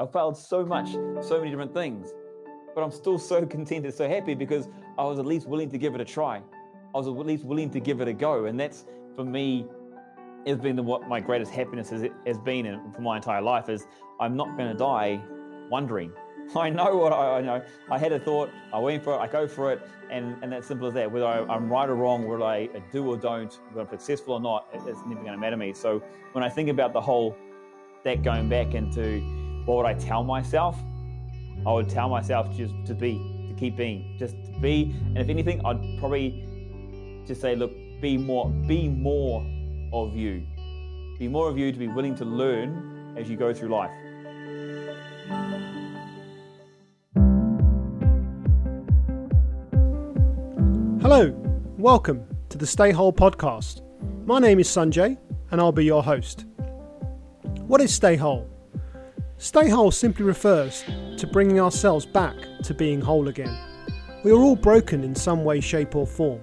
I failed so much, so many different things. But I'm still so contented, so happy because I was at least willing to give it a try. I was at least willing to give it a go. And that's for me has been the, what my greatest happiness has, has been for my entire life is I'm not going to die wondering. I know what I, I, know. I had a thought, I went for it, I go for it, and, and that's simple as that. Whether I, am right or wrong, whether I do or don't, whether I'm successful or not, it's never going to matter to me. So when I think about the whole, that going back into what would I tell myself, I would tell myself just to be, to keep being, just to be. And if anything, I'd probably just say, look, be more, be more of you. Be more of you to be willing to learn as you go through life. Hello, welcome to the Stay Whole podcast. My name is Sanjay and I'll be your host. What is Stay Whole? Stay Whole simply refers to bringing ourselves back to being whole again. We are all broken in some way, shape, or form.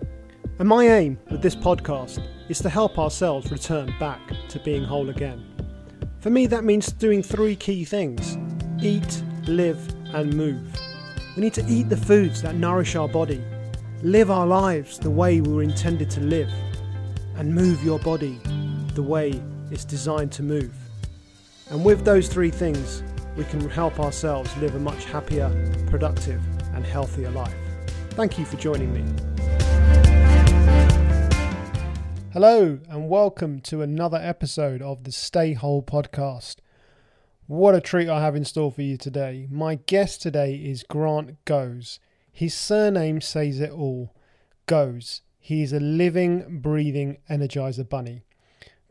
And my aim with this podcast is to help ourselves return back to being whole again. For me, that means doing three key things eat, live, and move. We need to eat the foods that nourish our body, live our lives the way we were intended to live, and move your body the way it's designed to move. And with those three things, we can help ourselves live a much happier, productive, and healthier life. Thank you for joining me. Hello, and welcome to another episode of the Stay Whole podcast. What a treat I have in store for you today. My guest today is Grant Goes. His surname says it all Goes. He is a living, breathing Energizer Bunny.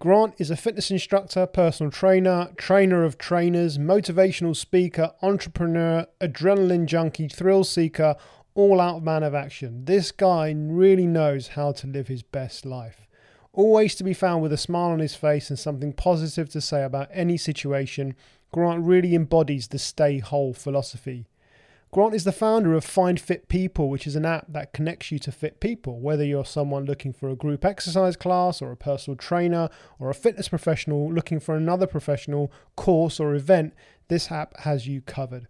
Grant is a fitness instructor, personal trainer, trainer of trainers, motivational speaker, entrepreneur, adrenaline junkie, thrill seeker, all out man of action. This guy really knows how to live his best life always to be found with a smile on his face and something positive to say about any situation, Grant really embodies the stay whole philosophy. Grant is the founder of Find Fit People, which is an app that connects you to fit people. Whether you're someone looking for a group exercise class, or a personal trainer, or a fitness professional looking for another professional course or event, this app has you covered.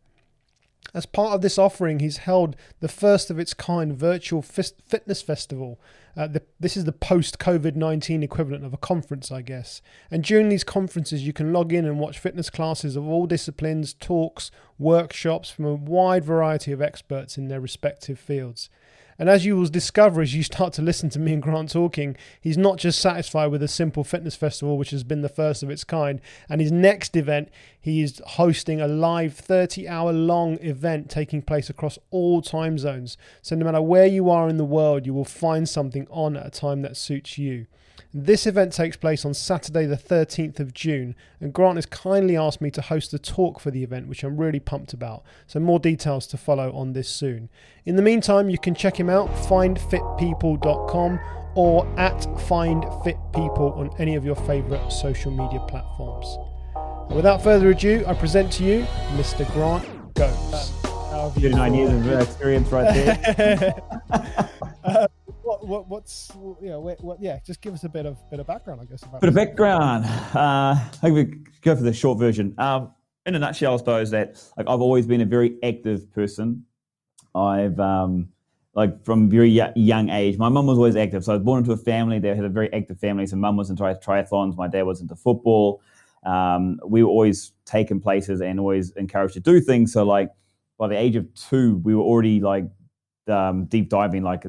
As part of this offering, he's held the first of its kind virtual fitness festival. Uh, the, this is the post COVID 19 equivalent of a conference, I guess. And during these conferences, you can log in and watch fitness classes of all disciplines, talks, workshops from a wide variety of experts in their respective fields. And as you will discover as you start to listen to me and Grant talking, he's not just satisfied with a simple fitness festival, which has been the first of its kind. And his next event, he is hosting a live 30 hour long event taking place across all time zones. So no matter where you are in the world, you will find something on at a time that suits you. This event takes place on Saturday, the 13th of June, and Grant has kindly asked me to host a talk for the event, which I'm really pumped about. So, more details to follow on this soon. In the meantime, you can check him out, findfitpeople.com or at findfitpeople on any of your favourite social media platforms. Without further ado, I present to you Mr. Grant Goes. 39 years of experience right there. what, what what's you know what, what, yeah just give us a bit of bit of background I guess about bit of background. Uh, I think we go for the short version. Um, in a nutshell I suppose that like, I've always been a very active person. I've um, like from very young age my mum was always active. So I was born into a family that had a very active family. So mum was into triathlons my dad was into football. Um, we were always taken places and always encouraged to do things. So like by the age of two we were already like um, deep diving like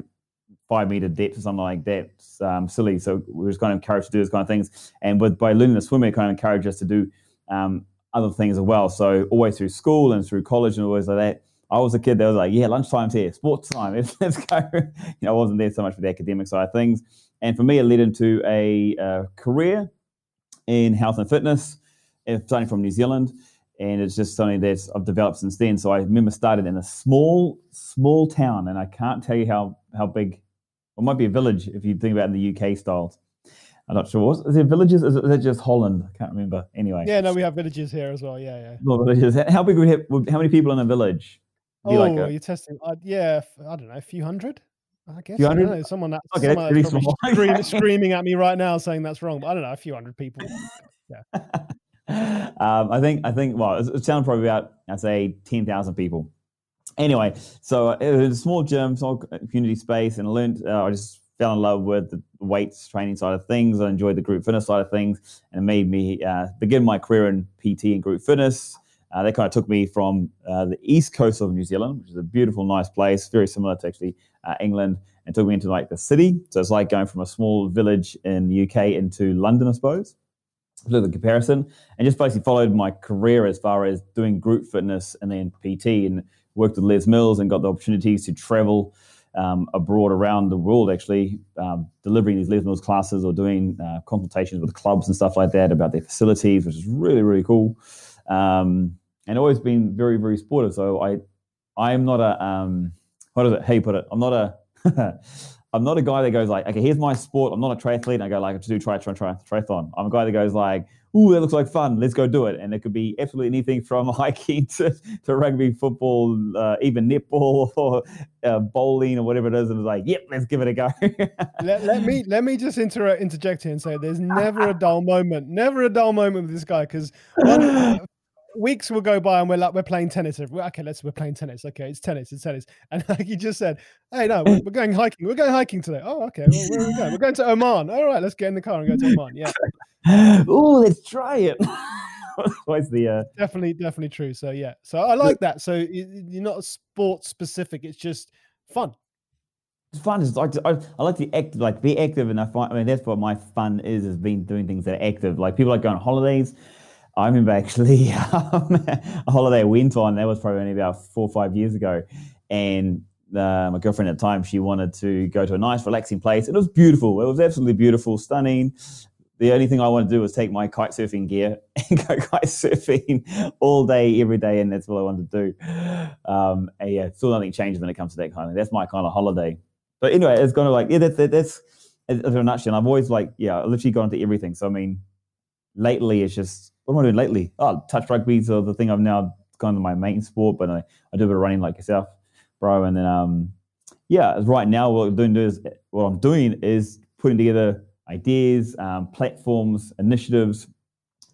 five meter depth or something like that. It's, um, silly. So we was kind of encouraged to do those kind of things. And with by learning to swim, it kind of encouraged us to do um, other things as well. So always through school and through college and always like that. I was a kid that was like, yeah, lunchtime's here, sports time, let's go. you know, I wasn't there so much for the academic side of things. And for me, it led into a uh, career in health and fitness, starting from New Zealand. And it's just something that I've developed since then. So I remember started in a small, small town, and I can't tell you how how big or might be a village if you think about it in the UK styles. I'm not sure. Is there villages? Is it just Holland? I can't remember. Anyway. Yeah, no, we have villages here as well. Yeah, yeah. Well, villages. How big would have, how many people in a village? Oh, like a, you're testing. Uh, yeah, I don't know, a few hundred. I guess. Few hundred? I know, someone that okay, someone really screaming at me right now saying that's wrong, but I don't know, a few hundred people. Yeah. um, I think I think well, it, sounds probably about I'd say ten thousand people. Anyway, so it was a small gym, small community space, and I learned. Uh, I just fell in love with the weights training side of things. I enjoyed the group fitness side of things, and it made me uh, begin my career in PT and group fitness. Uh, they kind of took me from uh, the east coast of New Zealand, which is a beautiful, nice place, very similar to actually uh, England, and took me into like the city. So it's like going from a small village in the UK into London, I suppose. So the comparison, and just basically followed my career as far as doing group fitness and then PT, and worked with Les Mills and got the opportunities to travel um, abroad around the world, actually um, delivering these Les Mills classes or doing uh, consultations with clubs and stuff like that about their facilities, which is really really cool. Um, and always been very very supportive. So I I am not a um, what is it? How you put it? I'm not a I'm not a guy that goes like, okay, here's my sport. I'm not a triathlete. And I go like to do triathlon, tri- triathlon. I'm a guy that goes like, ooh, that looks like fun. Let's go do it. And it could be absolutely anything from hiking to, to rugby, football, uh, even netball or uh, bowling or whatever it is. And it's like, yep, let's give it a go. let, let, me let me just inter- interject here and say there's never a dull moment, never a dull moment with this guy because weeks will go by and we're like we're playing tennis. Okay, let's we're playing tennis. Okay, it's tennis. It's tennis. And like you just said, hey, no, we're, we're going hiking. We're going hiking today. Oh, okay. Well, where are we going? We're going to Oman. All right, let's get in the car and go to Oman. Yeah. oh, let's try it. What's the uh... definitely definitely true. So yeah, so I like that. So you're not sports specific. It's just fun. It's fun. It's like I, I like the act, like be active, and I find. I mean, that's what my fun is. Is being doing things that are active. Like people like going on holidays I remember actually um, a holiday I went on. That was probably only about four or five years ago, and uh, my girlfriend at the time she wanted to go to a nice, relaxing place. It was beautiful. It was absolutely beautiful, stunning. The only thing I wanted to do was take my kite surfing gear and go kite surfing all day, every day, and that's what I wanted to do. Um, and yeah, still nothing changes when it comes to that kind of. That's my kind of holiday. But anyway, it's kind of like yeah, that's that's, that's in a nutshell. I've always like yeah, I've literally gone into everything. So I mean, lately it's just what am I doing lately? Oh, touch rugby is the thing I've now gone to my main sport, but I, I do a bit of running like yourself, bro. And then um, yeah, right now what I'm doing is what I'm doing is putting together ideas, um, platforms, initiatives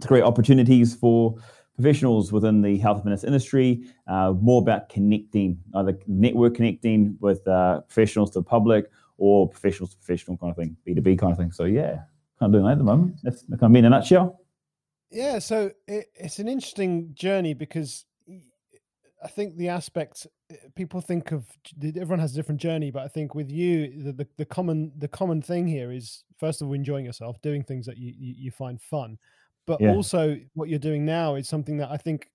to create opportunities for professionals within the health and fitness industry. Uh, more about connecting, either network connecting with uh, professionals to the public or professionals to professional kind of thing, B two B kind of thing. So yeah, kind of doing that at the moment. That's kind of me in a nutshell. Yeah, so it, it's an interesting journey because I think the aspect eh, people think of everyone has a different journey, but I think with you the, the, the common the common thing here is first of all enjoying yourself, doing things that you you, you find fun, but yeah. also what you're doing now is something that I think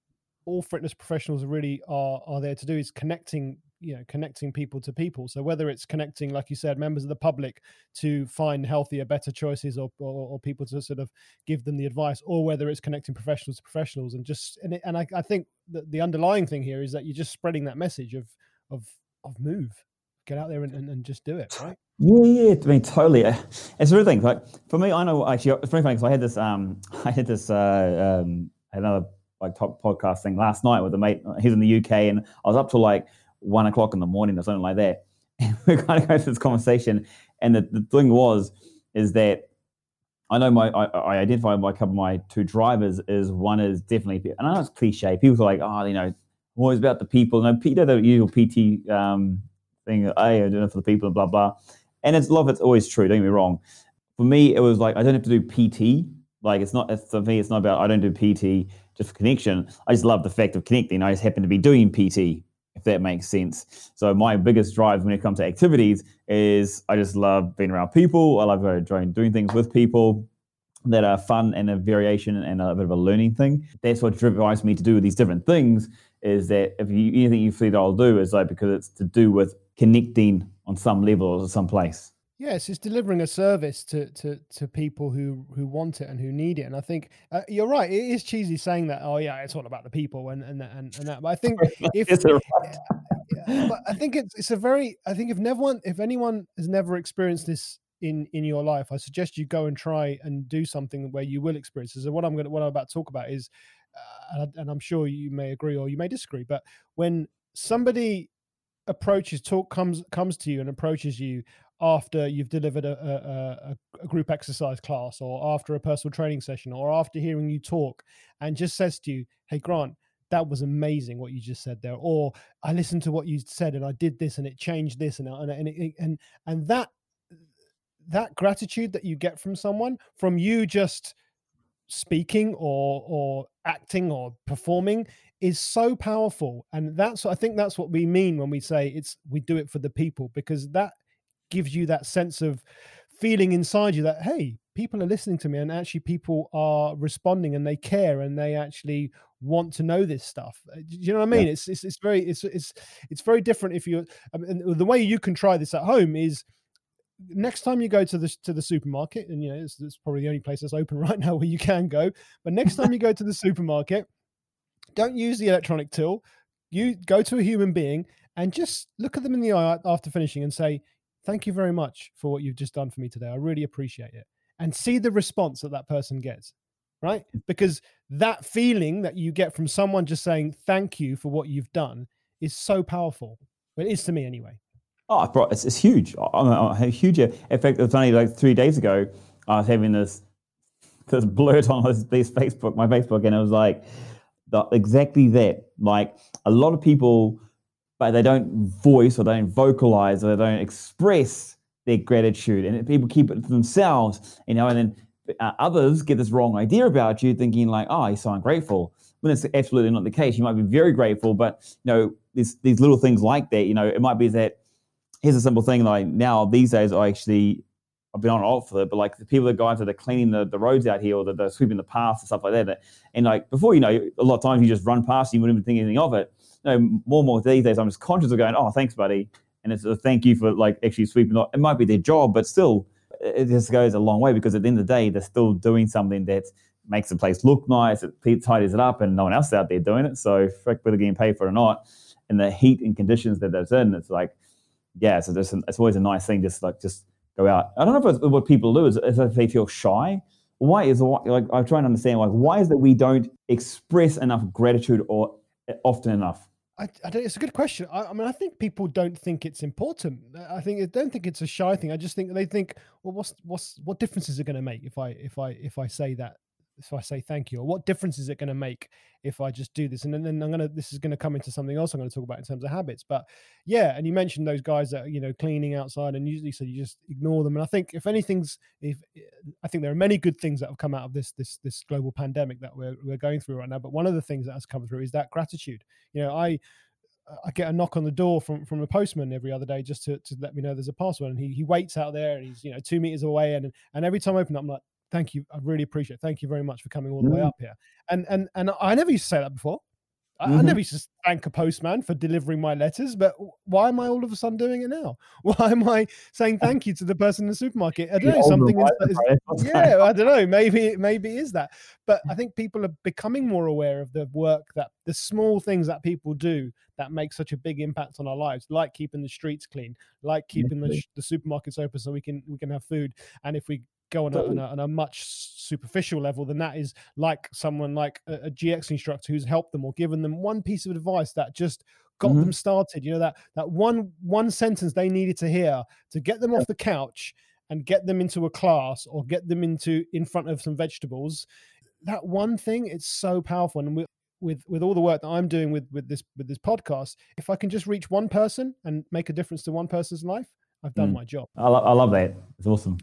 all fitness professionals really are are there to do is connecting you know connecting people to people so whether it's connecting like you said members of the public to find healthier better choices or, or, or people to sort of give them the advice or whether it's connecting professionals to professionals and just and, it, and I, I think that the underlying thing here is that you're just spreading that message of of of move get out there and, and, and just do it right yeah, yeah, I mean, totally. It's a really thing. Like for me, I know actually. It's very funny because I had this. Um, I had this. Uh, um, another like top podcast thing last night with a mate. He's in the UK, and I was up till like one o'clock in the morning or something like that. And we kind of go through this conversation. And the, the thing was, is that I know my I, I identified my couple of my two drivers is one is definitely and I know it's cliche. People are like, oh, you know, always about the people. No, you know the usual PT um, thing. Hey, I'm doing it for the people and blah blah. And it's love. It's always true. Don't get me wrong. For me, it was like I don't have to do PT. Like it's not it's, for me. It's not about I don't do PT just for connection. I just love the fact of connecting. I just happen to be doing PT if that makes sense. So my biggest drive when it comes to activities is I just love being around people. I love enjoying doing things with people that are fun and a variation and a bit of a learning thing. That's what drives me to do these different things. Is that if you anything you feel that I'll do is like because it's to do with connecting on some level or some place. Yes, it's delivering a service to to to people who who want it and who need it. And I think uh, you're right. It is cheesy saying that. Oh yeah, it's all about the people and and and, and that. But I think if but I think it's it's a very. I think if never one, if anyone has never experienced this in in your life, I suggest you go and try and do something where you will experience. So what I'm going to what I'm about to talk about is, uh, and I'm sure you may agree or you may disagree, but when somebody approaches talk comes comes to you and approaches you after you've delivered a, a, a, group exercise class or after a personal training session or after hearing you talk and just says to you, Hey, Grant, that was amazing what you just said there. Or I listened to what you said and I did this and it changed this and, uh, and, and, and, and that, that gratitude that you get from someone from you just speaking or or acting or performing is so powerful and that's i think that's what we mean when we say it's we do it for the people because that gives you that sense of feeling inside you that hey people are listening to me and actually people are responding and they care and they actually want to know this stuff. Uh, you know what i mean? Yeah. it's, it's it's very it's it's it's very different if you I mean, the way you can try this at home is next time you go to the to the supermarket and you know it's, it's probably the only place that's open right now where you can go but next time you go to the supermarket don't use the electronic till you go to a human being and just look at them in the eye after finishing and say thank you very much for what you've just done for me today. I really appreciate it. And see the response that that person gets, right? Because that feeling that you get from someone just saying thank you for what you've done is so powerful. It is to me anyway. Oh, bro, it's, it's huge. I a huge. In fact, it was only like three days ago. I was having this this blurt on this, this Facebook, my Facebook, and it was like the, exactly that. Like a lot of people but they don't voice or they don't vocalize or they don't express their gratitude. And people keep it to themselves, you know, and then uh, others get this wrong idea about you, thinking like, oh, you're so ungrateful. When it's absolutely not the case. You might be very grateful, but you know, these these little things like that, you know, it might be that here's a simple thing like now these days I actually I've been on off for it, but like the people, the guys that are cleaning the, the roads out here or that are sweeping the paths and stuff like that. And like before, you know, a lot of times you just run past, you wouldn't even think anything of it know, more and more these days, I'm just conscious of going, oh, thanks, buddy. And it's a thank you for like actually sweeping. Up. It might be their job, but still, it just goes a long way because at the end of the day, they're still doing something that makes the place look nice, it tidies it up, and no one else out there doing it. So, frick, whether getting paid for it or not, and the heat and conditions that it's in, it's like, yeah, so there's it's always a nice thing just like just go out. I don't know if what people do is, is if they feel shy. Why is like I'm trying to understand like why is that we don't express enough gratitude or eh, often enough? I, I it's a good question. I, I, mean, I think people don't think it's important. I think I don't think it's a shy thing. I just think they think, well, what's what's what difference is it going to make if I if I if I say that if I say thank you, or what difference is it going to make if I just do this? And then, then I'm gonna this is going to come into something else I'm going to talk about in terms of habits. But yeah, and you mentioned those guys that you know cleaning outside, and usually so you just ignore them. And I think if anything's, if I think there are many good things that have come out of this this this global pandemic that we're we're going through right now. But one of the things that has come through is that gratitude. You know, I I get a knock on the door from from a postman every other day just to, to let me know there's a parcel, and he he waits out there and he's you know two meters away, and and every time I open up, I'm like, thank you, I really appreciate it. Thank you very much for coming all the way up here. And and and I never used to say that before. I, mm-hmm. I never used to thank a postman for delivering my letters, but why am I all of a sudden doing it now? Why am I saying thank you to the person in the supermarket? I don't know. Something is, is, yeah, I don't know. Maybe maybe it is that, but I think people are becoming more aware of the work that the small things that people do that make such a big impact on our lives, like keeping the streets clean, like keeping the, the supermarkets open so we can we can have food, and if we go on a, on a, on a, much superficial level than that is like someone like a, a, GX instructor who's helped them or given them one piece of advice that just got mm-hmm. them started. You know that that one one sentence they needed to hear to get them off the couch and get them into a class or get them into in front of some vegetables. That one thing, it's so powerful. And we, with with all the work that I'm doing with with this with this podcast, if I can just reach one person and make a difference to one person's life, I've done mm. my job. I, lo- I love that. It's awesome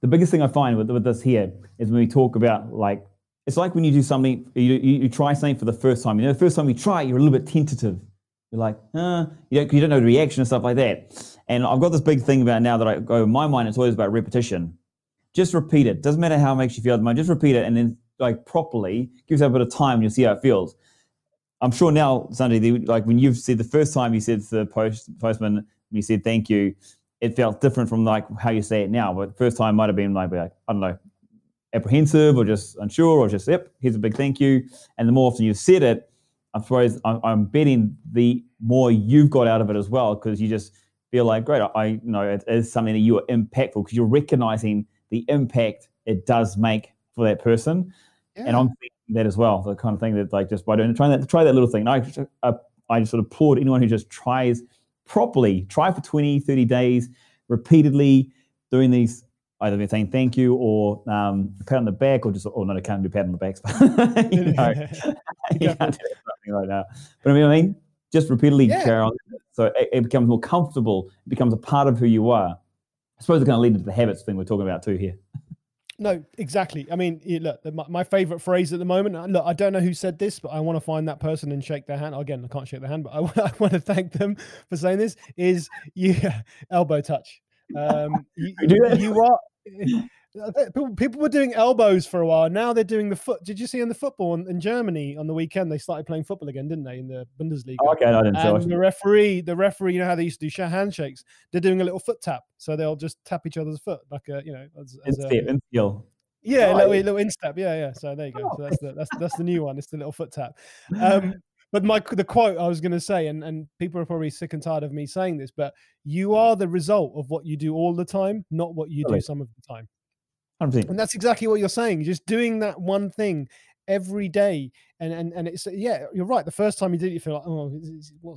the biggest thing I find with, with this here is when we talk about like, it's like when you do something, you, you, you try something for the first time. You know, the first time you try, you're a little bit tentative. You're like, uh, you don't, you don't know the reaction and stuff like that. And I've got this big thing about now that I go in my mind, it's always about repetition. Just repeat it. Doesn't matter how it makes you feel. Just repeat it and then like properly give yourself a bit of time and you'll see how it feels. I'm sure now, Sanjay, like when you've said the first time you said to the post, postman, you said thank you, it felt different from like how you say it now. But first time might have been like, like I don't know, apprehensive or just unsure or just yep, here's a big thank you. And the more often you said it, I suppose I'm, I'm betting the more you've got out of it as well because you just feel like great. I, you know it is something that you are impactful because you're recognizing the impact it does make for that person. Yeah. And I'm that as well, the kind of thing that like just by doing try that try that little thing. I just, uh, I just sort of applaud anyone who just tries properly. Try for 20, 30 days. repeatedly doing these either saying thank you or um, a pat on the back or just or not a can't do pat on the backs but you know you can't do something like that but I mean I mean just repeatedly Yeah. carry on so it, it becomes more comfortable it becomes a part of who you are I suppose it's going to lead into the habits thing we're talking about too here No, exactly. I mean, look, my, my favorite phrase at the moment. uh, Look, I don't know who said this, but I want to find that person and shake their hand. Again, I can't shake their hand, but I, I want to thank them for saying this. Is yeah, elbow touch. Um, you, that? you are. Think People, people were doing elbows for a while. Now they're doing the foot. Did you see in the football in, in Germany on the weekend? They started playing football again, didn't they? In the Bundesliga. Oh, okay I didn't And the referee, the referee, you know how they used to do handshakes. They're doing a little foot tap, so they'll just tap each other's foot like a, you know, as, as a, yeah, Oh, a little, little instep. Yeah, yeah. So there you go. Oh. So that's the that's that's the new one. It's the little foot tap. Um, but my the quote I was going to say, and and people are probably sick and tired of me saying this, but you are the result of what you do all the time, not what you do some of the time. 100%. And that's exactly what you're saying. Just doing that one thing every day, and and and it's yeah, you're right. The first time you did, it, you feel like oh, this uh,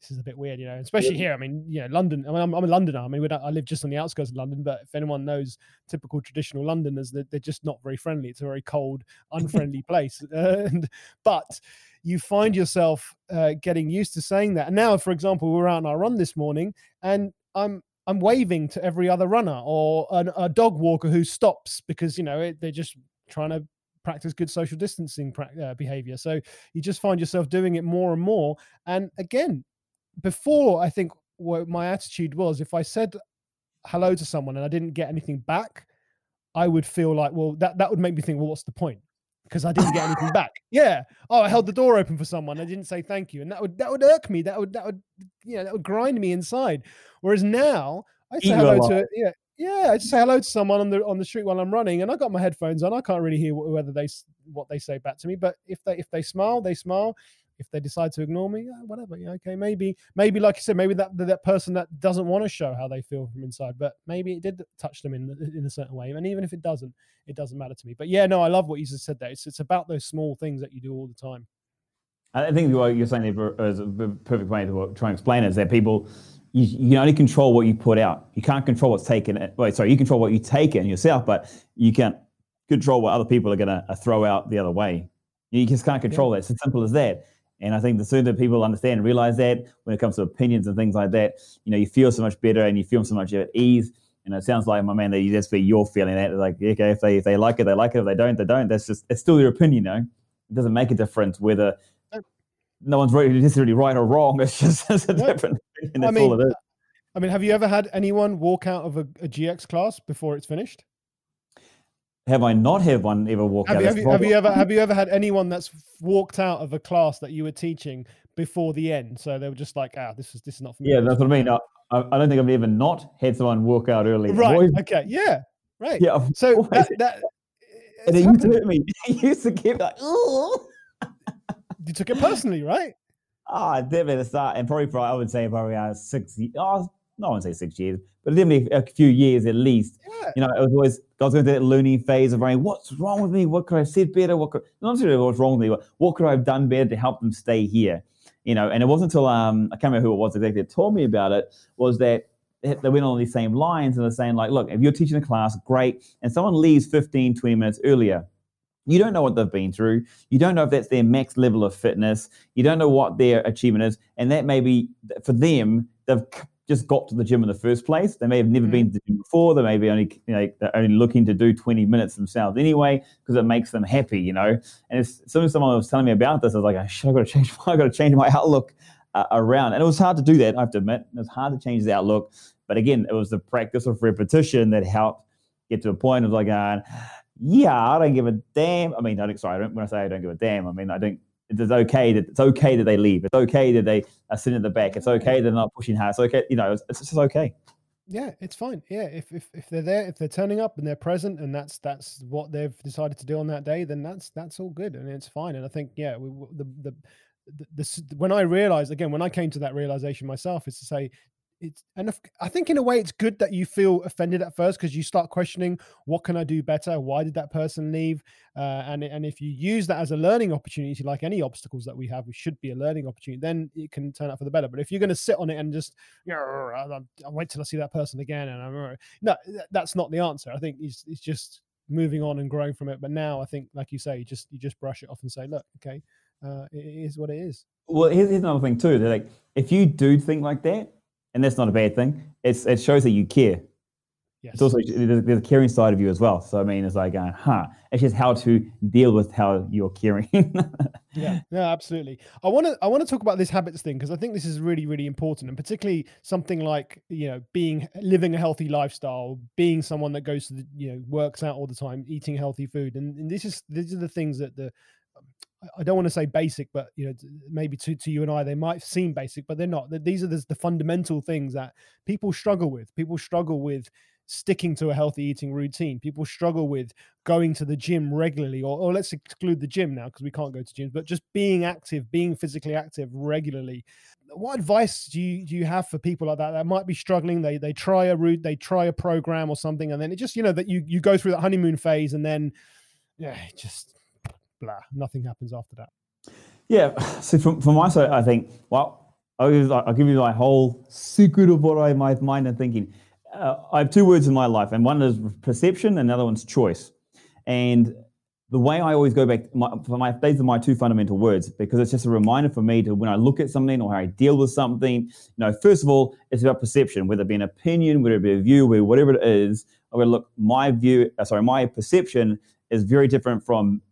this is a bit weird, you know. Especially here. I mean, you know, London. I mean, I'm, I'm a Londoner. I mean, I live just on the outskirts of London, but if anyone knows typical traditional Londoners, they're, they're just not very friendly. It's a very cold, unfriendly place. And but you find yourself uh, getting used to saying that. And now, for example, we were out on our run this morning, and I'm I'm waving to every other runner or an, a dog walker who stops because you know it, they're just trying to practice good social distancing prac uh, behavior. So you just find yourself doing it more and more. And again, before I think what my attitude was, if I said hello to someone and I didn't get anything back, I would feel like, well, that that would make me think, well, what's the point? Because I didn't get anything back. Yeah. Oh, I held the door open for someone. I didn't say thank you, and that would that would irk me. That would that would you know that would grind me inside. Whereas now I say hello to yeah yeah I just say hello to someone on the on the street while I'm running, and I got my headphones on. I can't really hear whether they what they say back to me, but if they if they smile, they smile. If they decide to ignore me, yeah, whatever. Yeah, okay, maybe maybe like you said, maybe that that person that doesn't want to show how they feel from inside, but maybe it did touch them in in a certain way. And even if it doesn't, it doesn't matter to me. But yeah, no, I love what you just said there. It's it's about those small things that you do all the time. I think what you're saying is a perfect way to uh, try and explain it is that people, you, you can only control what you put out. You can't control what's taken. Wait, sorry, you control what you take in yourself, but you can't control what other people are going to uh, throw out the other way. You just can't control that. It's as simple as that. And I think the sooner people understand and realize that when it comes to opinions and things like that, you know, you feel so much better and you feel so much at ease. And it sounds like my man that you just be you're feeling that like okay if they if they like it they like it if they don't they don't that's just it's still their opinion, you know. It doesn't make a difference whether No. no one's really necessarily right or wrong. It's just it's a No. different opinion. I mean, all it is. I mean, have you ever had anyone walk out of a, a GX class before it's finished? Have I not had one ever walk Have out? you, have, you, have you ever have you ever had anyone that's walked out of a class that you were teaching before the end? So they were just like, ah, this is this is not for me. Yeah, that's what I mean. I, I don't think I've ever not had someone walk out early. Right. always- Okay. Yeah. Right. yeah, I've So that, that and it used to hurt me. It used to keep like, oh, you took it personally, right? Ah, definitely start, and probably for I would say probably uh, six. Oh, no, I wouldn't say six years, but definitely a few years at least. Yeah. You know, it was always I was going through that learning phase of going, what's wrong with me? What could I have said better? What could not necessarily what's wrong with me, but what could I have done better to help them stay here? You know, and it wasn't until um I can't remember who it was exactly that told me about it was that they they went on these same lines and they're saying like, look, if you're teaching a class, great, and someone leaves 15, 20 minutes earlier, you don't know what they've been through. You don't know if that's their max level of fitness. You don't know what their achievement is. And that may be for them, they've just got to the gym in the first place. They may have never Mm. been to the gym before. They may be only, you know, they're only looking to do 20 minutes themselves anyway, because it makes them happy, you know. And as soon as someone was telling me about this, I was like, "Shit, I've got to change, I've got to change my outlook uh, around. And it was hard to do that, I have to admit. It was hard to change the outlook. But again, it was the practice of repetition that helped get to a point of like, going, yeah, I don't give a damn. I mean, I don't, sorry, I don't, when I say I don't give a damn, I mean, I don't, it's okay that it's okay that they leave. It's okay that they are sitting at the back. It's okay that they're not pushing hard. It's okay, you know, it's, it's just okay. Yeah, it's fine. Yeah, if, if if they're there, if they're turning up and they're present, and that's that's what they've decided to do on that day, then that's that's all good and it's fine. And I think yeah, we, the the the, the when I realized again when I came to that realization myself is to say it's and if, I think in a way it's good that you feel offended at first because you start questioning what can I do better? Why did that person leave? Uh, and and if you use that as a learning opportunity, like any obstacles that we have, we should be a learning opportunity. Then it can turn out for the better. But if you're going to sit on it and just you know, I wait till I see that person again, and I'm no, that's not the answer. I think it's it's just moving on and growing from it. But now I think, like you say, you just you just brush it off and say, look, okay, uh, it is what it is. Well, here's, here's another thing too. Like if you do think like that and that's not a bad thing. It's it shows that you care. Yes. It's also there's a caring side of you as well. So I mean, it's like, uh, huh? It's just how to deal with how you're caring. yeah, no, absolutely. I want to I want to talk about this habits thing because I think this is really really important, and particularly something like you know being living a healthy lifestyle, being someone that goes to the you know works out all the time, eating healthy food, and, and this is these are the things that the I don't want to say basic, but you know, maybe to, to you and I, they might seem basic, but they're not. These are the, the fundamental things that people struggle with. People struggle with sticking to a healthy eating routine. People struggle with going to the gym regularly, or, or let's exclude the gym now because we can't go to gyms, but just being active, being physically active regularly. What advice do you do you have for people like that that might be struggling? They they try a route, they try a program or something, and then it just you know that you you go through that honeymoon phase, and then yeah, just blah, nothing happens after that. Yeah. So from, from my side, I think, well, I'll give, I'll give you my whole secret of what I my mind and thinking. Uh, I have two words in my life, and one is perception, and the other one's choice. And the way I always go back, my, for my, these are my two fundamental words because it's just a reminder for me to when I look at something or how I deal with something. You know, first of all, it's about perception, whether it be an opinion, whether it be a view, whatever it is. I'm going to look. My view, uh, sorry, my perception is very different from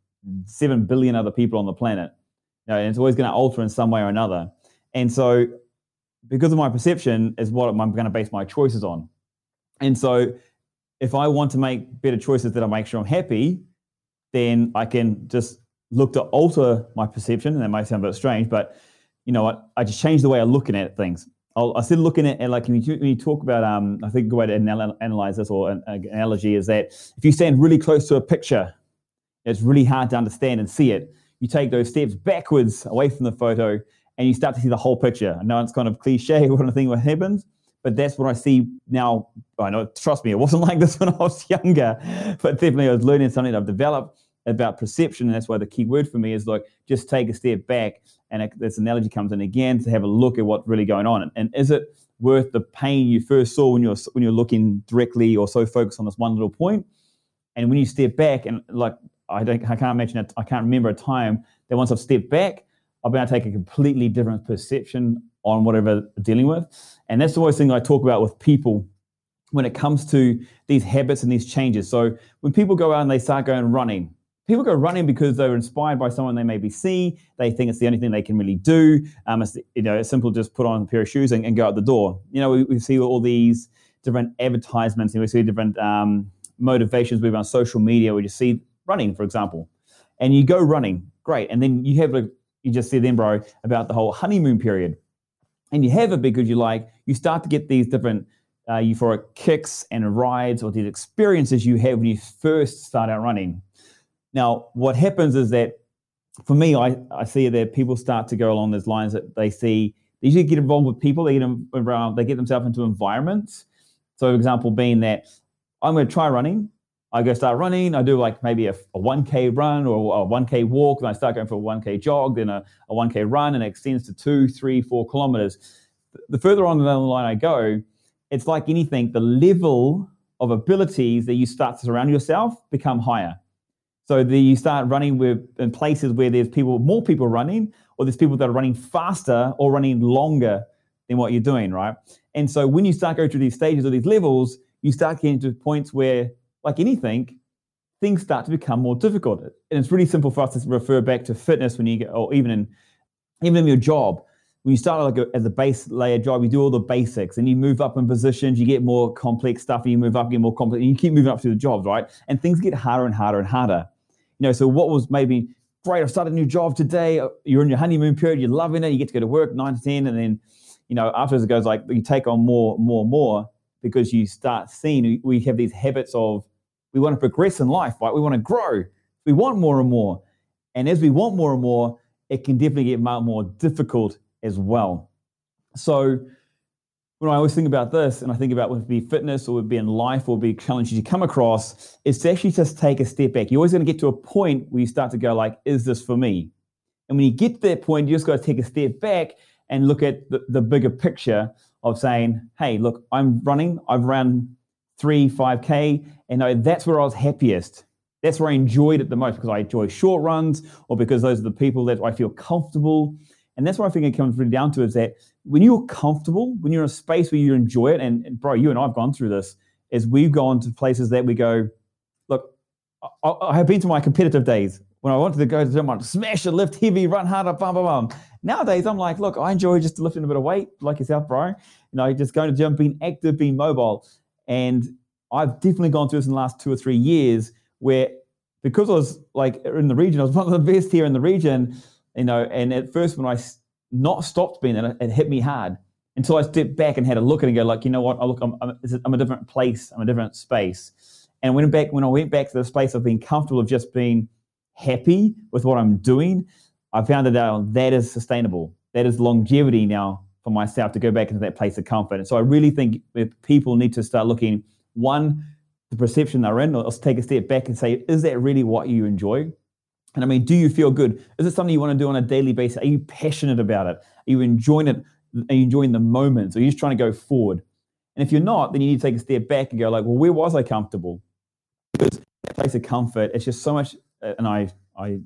7 billion other people on the planet. You know, and it's always going to alter in some way or another. And so, because of my perception, is what I'm going to base my choices on. And so, if I want to make better choices that I make sure I'm happy, then I can just look to alter my perception. And that might sound a bit strange, but you know what? I just change the way I'm looking at things. I'll, I still looking at, like when you, when you talk about, um, I think a way to analyze this or an, an analogy is that if you stand really close to a picture it's really hard to understand and see it. You take those steps backwards away from the photo and you start to see the whole picture. I know it's kind of cliche what I think what happens, but that's what I see now. I know, trust me, it wasn't like this when I was younger, but definitely I was learning something I've developed about perception. And that's why the key word for me is like, just take a step back. And this analogy comes in again to have a look at what's really going on. And, and is it worth the pain you first saw when you're, when you're looking directly or so focused on this one little point? And when you step back and like I don't, I can't imagine, it, I can't remember a time that once I've stepped back, I've been able to take a completely different perception on whatever I'm dealing with. And that's the always thing I talk about with people when it comes to these habits and these changes. So when people go out and they start going running, people go running because they're inspired by someone they maybe see. They think it's the only thing they can really do. Um, it's, you know, it's simple just put on a pair of shoes and, and go out the door. You know, we, we, see all these different advertisements and we see different um, motivations. We on social media. We just see running, for example, and you go running, great. And then you have a, you just said then, bro, about the whole honeymoon period. And you have it because you like, you start to get these different uh, euphoric kicks and rides or these experiences you have when you first start out running. Now, what happens is that for me, I, I see that people start to go along those lines that they see, they usually get involved with people, they get, around, they get themselves into environments. So, for example being that I'm going to try running, I go start running. I do like maybe a, a 1K run or a 1K walk. Then I start going for a 1K jog, then a, a 1K run, and it extends to two, three, four kilometers. The further on down the line I go, it's like anything, the level of abilities that you start to surround yourself become higher. So the, you start running with in places where there's people, more people running, or there's people that are running faster or running longer than what you're doing, right? And so when you start going through these stages or these levels, you start getting to points where like anything, things start to become more difficult. And it's really simple for us to refer back to fitness when you get, or even in even in your job. When you start like a, as a base layer job, you do all the basics, and you move up in positions. You get more complex stuff, and you move up, get more complex, and you keep moving up through the jobs, right? And things get harder and harder and harder. You know, so what was maybe great? I've started a new job today. Uh, you're in your honeymoon period. You're loving it. You get to go to work nine to ten, and then you know afterwards it goes like you take on more, more, more because you start seeing we have these habits of we want to progress in life, right? We want to grow. We want more and more. And as we want more and more, it can definitely get more more difficult as well. So when I always think about this, and I think about whether it be fitness or would be in life or be challenges you come across, it's to actually just take a step back. You're always going to get to a point where you start to go like, "Is this for me?" And when you get to that point, you just got to take a step back and look at the, the bigger picture of saying, "Hey, look, I'm running. I've run three, five k, and that's where I was happiest. That's where I enjoyed it the most because I enjoy short runs or because those are the people that I feel comfortable." And that's what I think it comes really down to is that when you're comfortable, when you're in a space where you enjoy it, and, and bro, you and I have gone through this, is we've gone to places that we go, look, I, I have been to my competitive days when I wanted to go to I'd smash a lift heavy, run harder, bum, bum, bum. Nowadays, I'm like, look, I enjoy just lifting a bit of weight, like yourself, bro. You know, just going to gym, being active, being mobile. And I've definitely gone through this in the last two or three years where because I was like in the region, I was one of the best here in the region, you know, and at first when I not stopped being it, it hit me hard until I stepped back and had a look at it and go like, you know what? I look, I'm, I'm, I'm, a different place. I'm a different space. And when back, when I went back to the space of being comfortable, of just being happy with what I'm doing, I found that uh, that is sustainable. That is longevity now for myself to go back into that place of comfort. And so I really think people need to start looking one, the perception they're in, or take a step back and say, is that really what you enjoy? And I mean, do you feel good? Is it something you want to do on a daily basis? Are you passionate about it? Are you enjoying it? Are you enjoying the moments? Are you just trying to go forward? And if you're not, then you need to take a step back and go like, well, where was I comfortable? Because that place of comfort, it's just so much. Uh, and I, I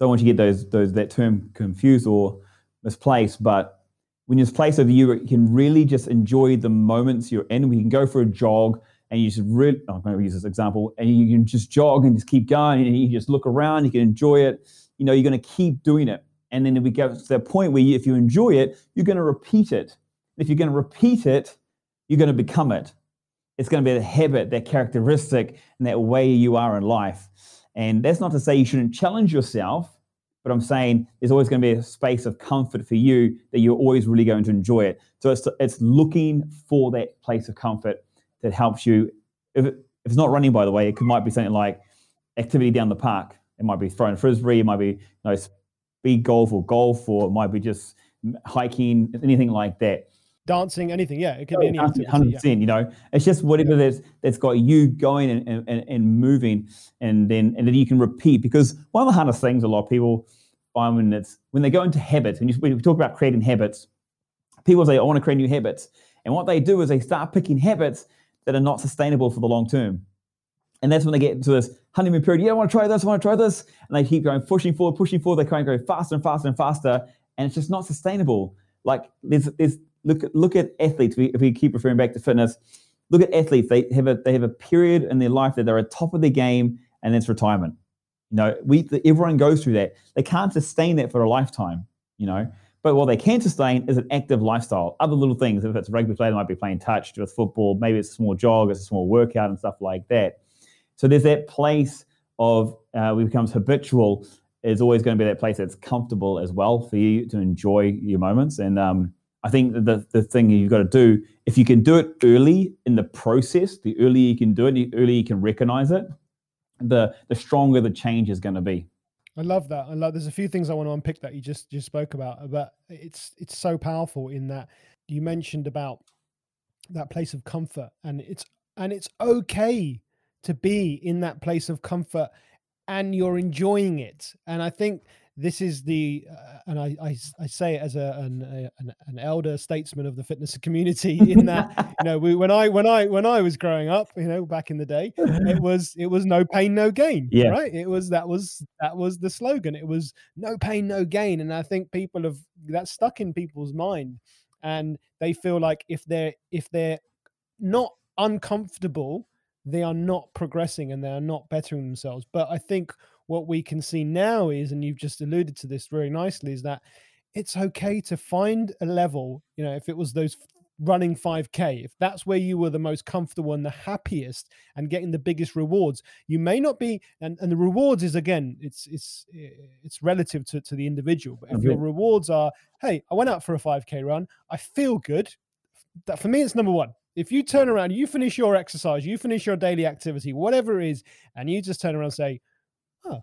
don't want you to get those, those that term confused or misplaced. But when you're in this place of you, can really just enjoy the moments you're in. We can go for a jog and you just really, oh, I'm going to use this example, and you can just jog and just keep going, and you just look around, you can enjoy it. You know, you're going to keep doing it. And then we get to that point where you, if you enjoy it, you're going to repeat it. If you're going to repeat it, you're going to become it. It's going to be a habit, that characteristic, and that way you are in life. And that's not to say you shouldn't challenge yourself, but I'm saying there's always going to be a space of comfort for you that you're always really going to enjoy it. So it's, it's looking for that place of comfort that helps you. If, it, if it's not running, by the way, it could, might be something like activity down the park. It might be throwing frisbee. It might be you know, speed golf or golf, or it might be just hiking, anything like that. Dancing, anything, yeah, it could be anything. Hundred percent, yeah. you know, it's just whatever that's that's got you going and, and, and moving, and then and then you can repeat. Because one of the hardest things a lot of people find when it's when they go into habits, and you, we talk about creating habits, people say, "I want to create new habits," and what they do is they start picking habits that are not sustainable for the long term. And that's when they get into this honeymoon period. Yeah, I want to try this, I want to try this. And they keep going, pushing forward, pushing forward. They kind of go faster and faster and faster. And it's just not sustainable. Like, there's, there's look, look at athletes. If we keep referring back to fitness, look at athletes. They have a, they have a period in their life that they're at top of their game and it's retirement. You know, we, everyone goes through that. They can't sustain that for a lifetime, you know. But what they can sustain is an active lifestyle. Other little things, if it's rugby player, they might be playing touch with football. Maybe it's a small jog, it's a small workout and stuff like that. So there's that place of uh, we becomes habitual. Is always going to be that place that's comfortable as well for you to enjoy your moments. And um, I think the the thing you've got to do, if you can do it early in the process, the earlier you can do it, the earlier you can recognize it, the the stronger the change is going to be. I love that. I love. There's a few things I want to unpick that you just just spoke about, but it's it's so powerful in that you mentioned about that place of comfort, and it's and it's okay to be in that place of comfort, and you're enjoying it. And I think this is the uh, and I, I, I say it as a an, a an, elder statesman of the fitness community in that you know we, when I when I when I was growing up you know back in the day it was it was no pain no gain yeah. right? It was that was that was the slogan. It was no pain no gain and I think people have that stuck in people's mind and they feel like if they're if they're not uncomfortable they are not progressing and they are not bettering themselves. But I think what we can see now is, and you've just alluded to this very nicely, is that it's okay to find a level, you know, if it was those running 5k if that's where you were the most comfortable and the happiest and getting the biggest rewards you may not be and, and the rewards is again it's it's eh, it's relative to, to the individual but if your rewards are hey i went out for a 5k run. I feel good. That for me it's number one if you turn around you finish your exercise you finish your daily activity whatever it is and you just turn around and say oh,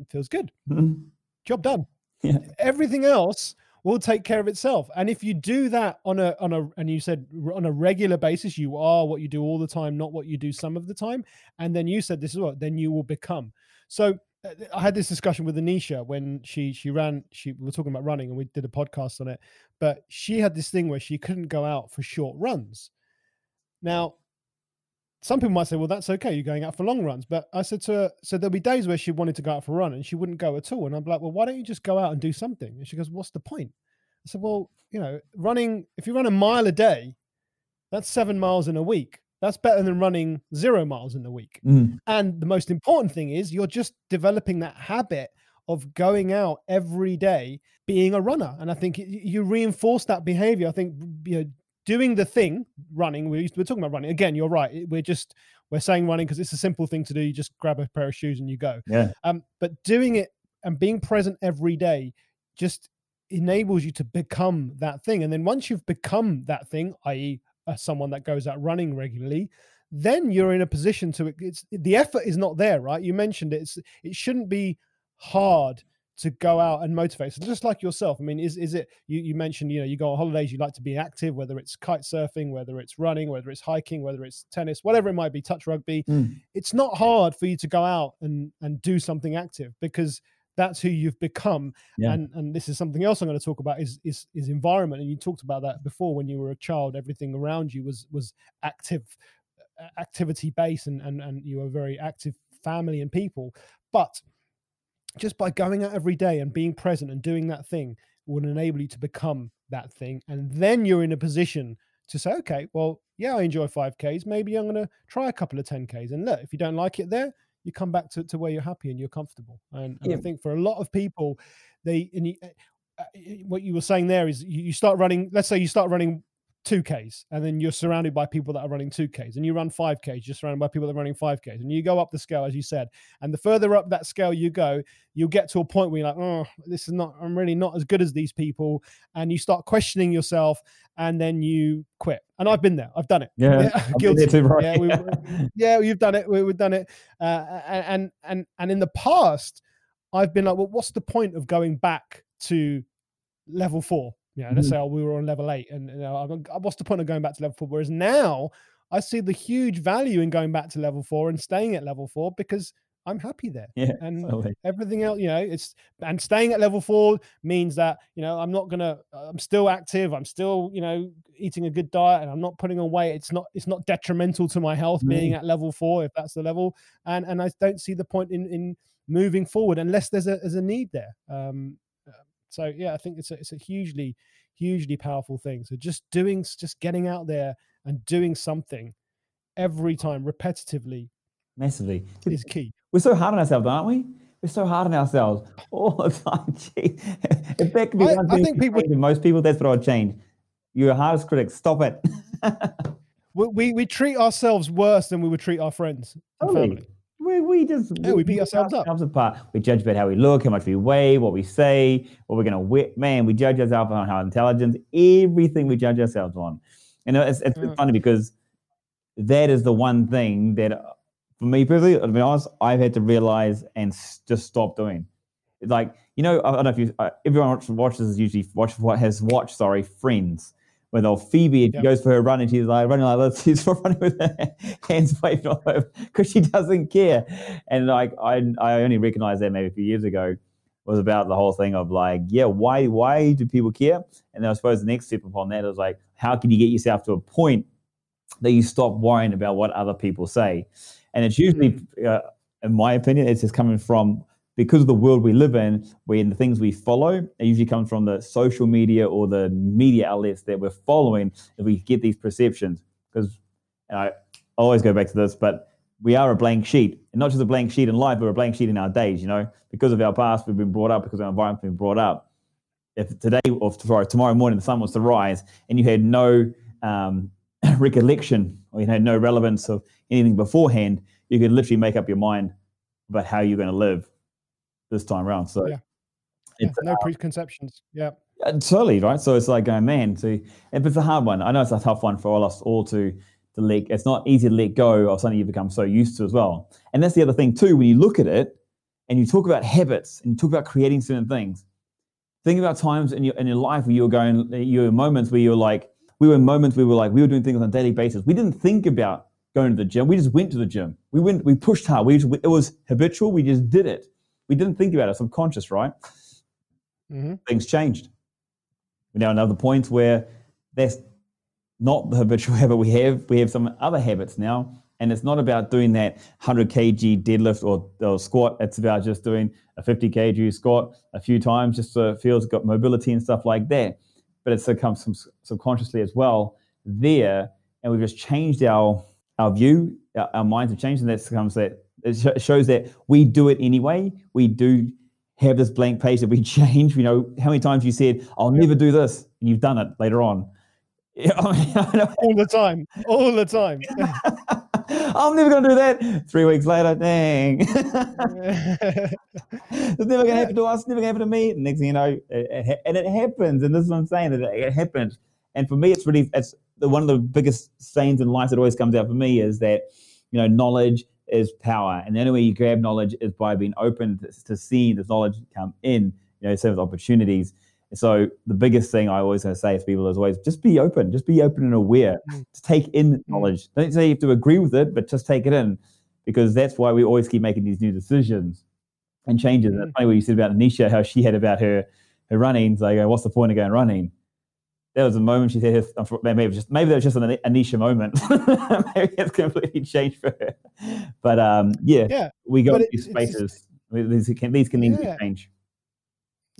it feels good. Mm-hmm. Job done. Yeah. Everything else will take care of itself. And if you do that on a on a and you said on a regular basis, you are what you do all the time, not what you do some of the time. And then you said this is what then you will become. So uh, I had this discussion with Anisha when she she ran. She we were talking about running, and we did a podcast on it. But she had this thing where she couldn't go out for short runs. Now, some people might say, "Well, that's okay. You're going out for long runs." But I said to her, "So there'll be days where she wanted to go out for a run, and she wouldn't go at all." And I'm like, "Well, why don't you just go out and do something?" And she goes, "What's the point?" I said, "Well, you know, running. If you run a mile a day, that's seven miles in a week. That's better than running zero miles in the week. Mm. And the most important thing is you're just developing that habit of going out every day, being a runner. And I think you reinforce that behavior. I think you know, doing the thing, running. We're, we're talking about running again. You're right. We're just we're saying running because it's a simple thing to do. You just grab a pair of shoes and you go. Yeah. Um, but doing it and being present every day just enables you to become that thing. And then once you've become that thing, i.e., as someone that goes out running regularly, then you're in a position to it's the effort is not there, right? You mentioned it. It's, it shouldn't be hard to go out and motivate. So just like yourself, I mean, is is it you, you mentioned, you know, you go on holidays, you like to be active, whether it's kite surfing, whether it's running, whether it's hiking, whether it's tennis, whatever it might be, touch rugby. Mm. It's not hard for you to go out and and do something active because that's who you've become Yeah. and and this is something else i'm going to talk about is is is environment and you talked about that before when you were a child everything around you was was active activity based and and, and you were a very active family and people but just by going out every day and being present and doing that thing will enable you to become that thing and then you're in a position to say okay well yeah i enjoy 5ks maybe i'm going to try a couple of 10ks and look if you don't like it there you come back to, to where you're happy and you're comfortable. And, and Yeah. I think for a lot of people, they and you, uh, what you were saying there is you, you start running. Let's say you start running two Ks, and then you're surrounded by people that are running two Ks, and you run five Ks. You're surrounded by people that are running five Ks, and you go up the scale as you said. And the further up that scale you go, you'll get to a point where you're like, oh, this is not. I'm really not as good as these people, and you start questioning yourself, and then you quit. And I've been there. I've done it. Yeah. Yeah, guilty. too, bro. Yeah, we- yeah, you've done it. We, we've done it. Uh, and and and in the past, I've been like, well, what's the point of going back to level four? You know, let's say oh, we were on level eight, and you know, what's the point of going back to level four? Whereas now, I see the huge value in going back to level four and staying at level four because I'm happy there. Yeah, and totally. everything else, you know, it's and staying at level four means that you know I'm not gonna, I'm still active, I'm still you know eating a good diet, and I'm not putting on weight. It's not, it's not detrimental to my health being at level four if that's the level, and and I don't see the point in in moving forward unless there's a there's a need there. Um, uh, so yeah, I think it's a it's a hugely hugely powerful thing. So just doing, just getting out there and doing something every time repetitively Massively. is key. We're so hard on ourselves, aren't we? We're so hard on ourselves all the time. Gee. If that could be I- one I think people- most people, that's what I'd change. You're your hardest critic. Stop it. We, we we treat ourselves worse than we would treat our friends and Totally. family. We, just Yeah, we beat rip ourselves up. apart. We judge about how we look, how much we weigh, what we say, what we're going to wear. Man, we judge ourselves on our intelligence, everything we judge ourselves on. And it's, it's Mm. funny because that is the one thing that, uh, for me personally, to be honest, I've had to realize and just stop doing. It's like, you know, I don't know if you, uh, everyone watch- watches usually watch what has watched, sorry, Friends. Where they'll Phoebe, if Yep. she goes for her run and she's like running like this, she's running with her hands waving all over because she doesn't care. And like I, I only recognized that maybe a few years ago was about the whole thing of like, yeah, why, why do people care? And then I suppose the next step upon that is like, how can you get yourself to a point that you stop worrying about what other people say? And it's usually, uh, in my opinion, it's just coming from because of the world we live in, when the things we follow, it usually comes from the social media or the media outlets that we're following. If we get these perceptions, because I always go back to this, but we are a blank sheet, and not just a blank sheet in life, but a blank sheet in our days. You know, because of our past, we've been brought up, because our environment we've been brought up. If today or sorry, tomorrow morning the sun was to rise, and you had no um, recollection or you had no relevance of anything beforehand, you could literally make up your mind about how you're going to live this time around. So Yeah. Yeah, no preconceptions. Yeah. uh, totally right. So it's like going, man. So if it's a hard one, I know it's a tough one for all us all to to let. It's not easy to let go of something you become so used to as well. And that's the other thing too. When you look at it and you talk about habits and you talk about creating certain things, think about times in your in your life where you were going, you were moments where you were like, we were in moments where we were like, we were doing things on a daily basis. We didn't think about going to the gym. We just went to the gym. We went, we pushed hard. We just, it was habitual. We just did it. We didn't think about it. Subconscious, right? Mm-hmm. Things changed. We now another point where that's not the habitual habit we have. We have some other habits now. And it's not about doing that 100 kg deadlift or, or squat. It's about just doing a 50 kg squat a few times just so it feels got mobility and stuff like that. But it's comes some subconsciously as well there. And we've just changed our our view, our, our minds have changed. And that comes that it shows that we do it anyway. We do have this blank page that we change. You know, how many times you said, I'll never do this, and you've done it later on. all the time, all the time. I'm never going to do that. Three weeks later, dang. it's never going to happen to us, never going to happen to me. next thing you know, it, and it happens. And this is what I'm saying, that it, it happens. And for me, it's really, it's the, one of the biggest sayings in life that always comes out for me is that, you know, knowledge is power. And the only way you grab knowledge is by being open to, to seeing this knowledge come in, you know, serve opportunities. So the biggest thing I always say to people is always just be open, just be open and aware mm. to take in mm. knowledge. Don't say you have to agree with it, but just take it in because that's why we always keep making these new decisions and changes. Mm. That's funny what you said about Anisha, how she had about her her running. So I go, what's the point of going running? There was a moment she said, maybe it was just maybe that was just an Anisha moment. maybe it's completely changed for her. But um, yeah, yeah, we got these spaces. These can these can yeah. change.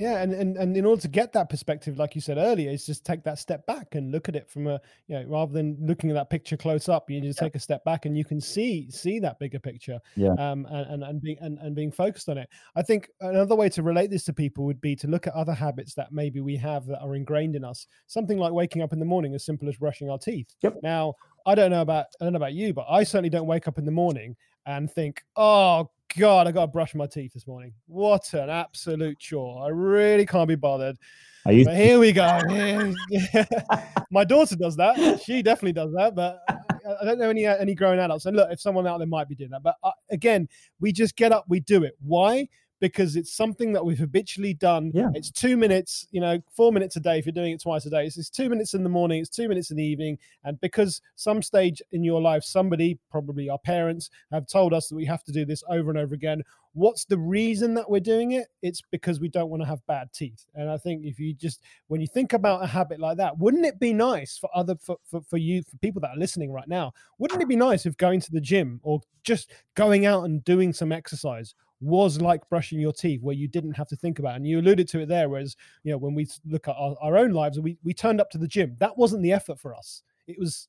Yeah, and, and and in order to get that perspective, like you said earlier, is just take that step back and look at it from a you know rather than looking at that picture close up, you just yeah. take a step back and you can see see that bigger picture. Yeah. Um. And and and being and, and being focused on it. I think another way to relate this to people would be to look at other habits that maybe we have that are ingrained in us. Something like waking up in the morning, as simple as brushing our teeth. Yep. Now, I don't know about I don't know about you, but I certainly don't wake up in the morning and think, oh God, I got to brush my teeth this morning. What an absolute chore. I really can't be bothered. But here we go. my daughter does that. She definitely does that, but I don't know any any grown adults. And look, if someone out there might be doing that, but uh, again, we just get up, we do it. Why? Because it's something that we've habitually done. Yeah. It's two minutes, you know, four minutes a day if you're doing it twice a day. It's, it's two minutes in the morning, it's two minutes in the evening. And because some stage in your life, somebody, probably our parents, have told us that we have to do this over and over again. What's the reason that we're doing it? It's because we don't want to have bad teeth. And I think if you just, when you think about a habit like that, wouldn't it be nice for other, for, for, for you, for people that are listening right now, wouldn't it be nice if going to the gym or just going out and doing some exercise was like brushing your teeth where you didn't have to think about it. and you alluded to it there whereas you know when we look at our, our own lives we, we turned up to the gym. That wasn't the effort for us. It was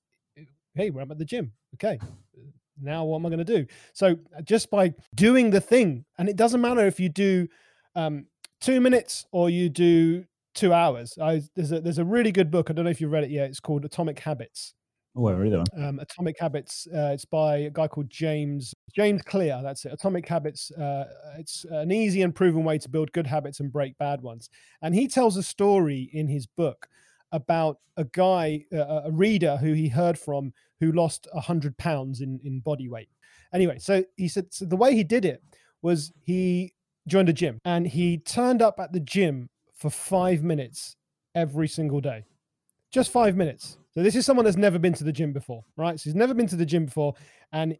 hey we're at the gym. Okay now what am i going to do? So uh, just by doing the thing and it doesn't matter if you do um, two minutes or you do two hours. I, there's a there's a really good book. I don't know if you've read it yet. It's called atomic habits Oh, I read Um, Atomic Habits. Uh, it's by a guy called James James Clear. That's it. Atomic Habits. Uh, it's an easy and proven way to build good habits and break bad ones. And he tells a story in his book about a guy, uh, a reader who he heard from, who lost hundred pounds in in body weight. Anyway, so he said so the way he did it was he joined a gym and he turned up at the gym for five minutes every single day, just five minutes so this is someone that's never been to the gym before, right? So he's never been to the gym before, and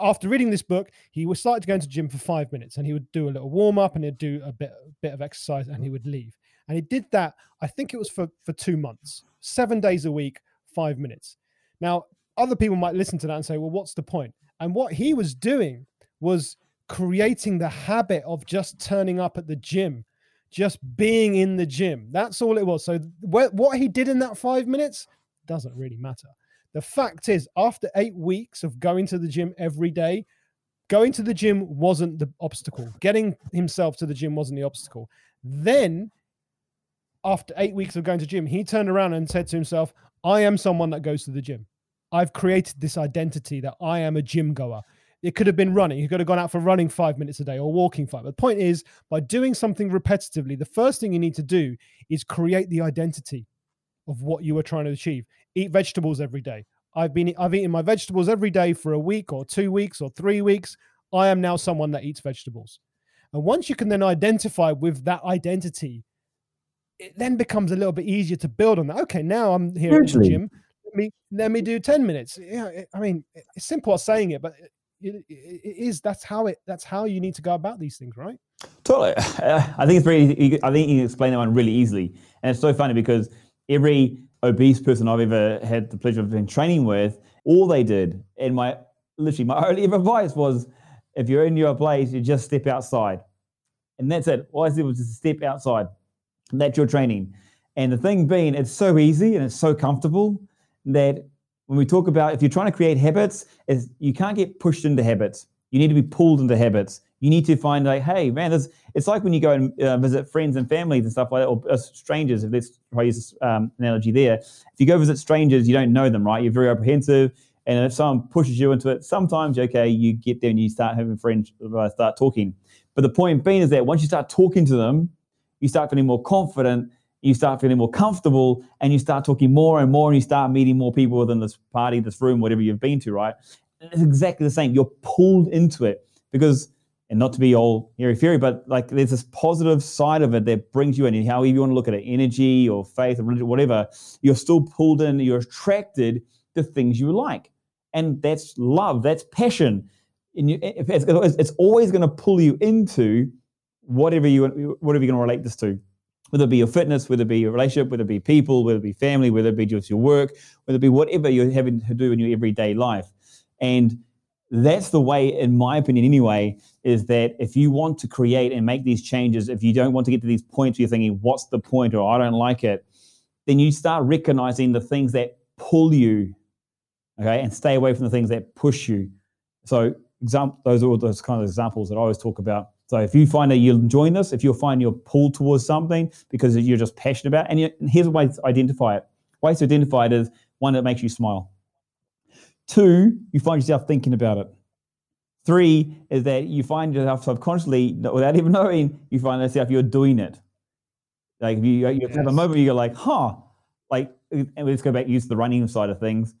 after reading this book, he was started to go into the gym for five minutes, and he would do a little warm up, and he'd do a bit a bit of exercise, and he would leave. And he did that. I think it was for for two months, seven days a week, five minutes. Now, other people might listen to that and say, "Well, what's the point?" And what he was doing was creating the habit of just turning up at the gym just being in the gym. That's all it was. So what he did in that five minutes doesn't really matter. The fact is, after eight weeks of going to the gym every day, going to the gym wasn't the obstacle. Getting himself to the gym wasn't the obstacle. Then, after eight weeks of going to gym, he turned around and said to himself, I am someone that goes to the gym. I've created this identity that I am a gym goer. It could have been running. He could have gone out for running five minutes a day or walking five. But the point is, by doing something repetitively, the first thing you need to do is create the identity of what you are trying to achieve. Eat vegetables every day. I've been I've eaten my vegetables every day for a week or two weeks or three weeks. I am now someone that eats vegetables. And once you can then identify with that identity, it then becomes a little bit easier to build on that. Okay, now I'm here at the gym. Let me let me do ten minutes. Yeah, I mean, it's simple as saying it, but it, it is that's how it that's how you need to go about these things, right? Totally. I think it's very. I think you can explain that one really easily, and it's so funny because every obese person I've ever had the pleasure of being training with, all they did, and my literally my only advice was, if you're in your place, you just step outside, and that's it. All I said was just step outside. That's your training. And the thing being, it's so easy and it's so comfortable that when we talk about if you're trying to create habits, is you can't get pushed into habits. You need to be pulled into habits. You need to find like, hey, man, this, it's like when you go and uh, visit friends and families and stuff like that, or uh, strangers. If let's try use this um, analogy there. If you go visit strangers, you don't know them, right? You're very apprehensive, and if someone pushes you into it, sometimes okay, you get there and you start having friends, uh, start talking. But the point being is that once you start talking to them, you start feeling more confident you start feeling more comfortable and you start talking more and more and you start meeting more people within this party, this room, whatever you've been to, right? And it's exactly the same. You're pulled into it because, and not to be all airy fairy, but like there's this positive side of it that brings you in. And however you want to look at it, energy or faith or religion, whatever, you're still pulled in, you're attracted to things you like. And that's love, that's passion. And you, it's, it's always going to pull you into whatever you whatever you're going to relate this to whether it be your fitness, whether it be your relationship, whether it be people, whether it be family, whether it be just your work, whether it be whatever you're having to do in your everyday life. And that's the way, in my opinion, anyway, is that if you want to create and make these changes, if you don't want to get to these points where you're thinking, what's the point, or I don't like it, then you start recognizing the things that pull you, okay, and stay away from the things that push you. So, example, those are all those kind of examples that I always talk about so if you find that you're enjoying this, if you find you're pulled towards something because you're just passionate about, and, and here's a way to identify it. Ways to identify it is one that makes you smile. Two, you find yourself thinking about it. Three is that you find yourself subconsciously, without even knowing, you find yourself you're doing it. Like you, you yes. have a moment, you go like, huh, like, and let's go back use the running side of things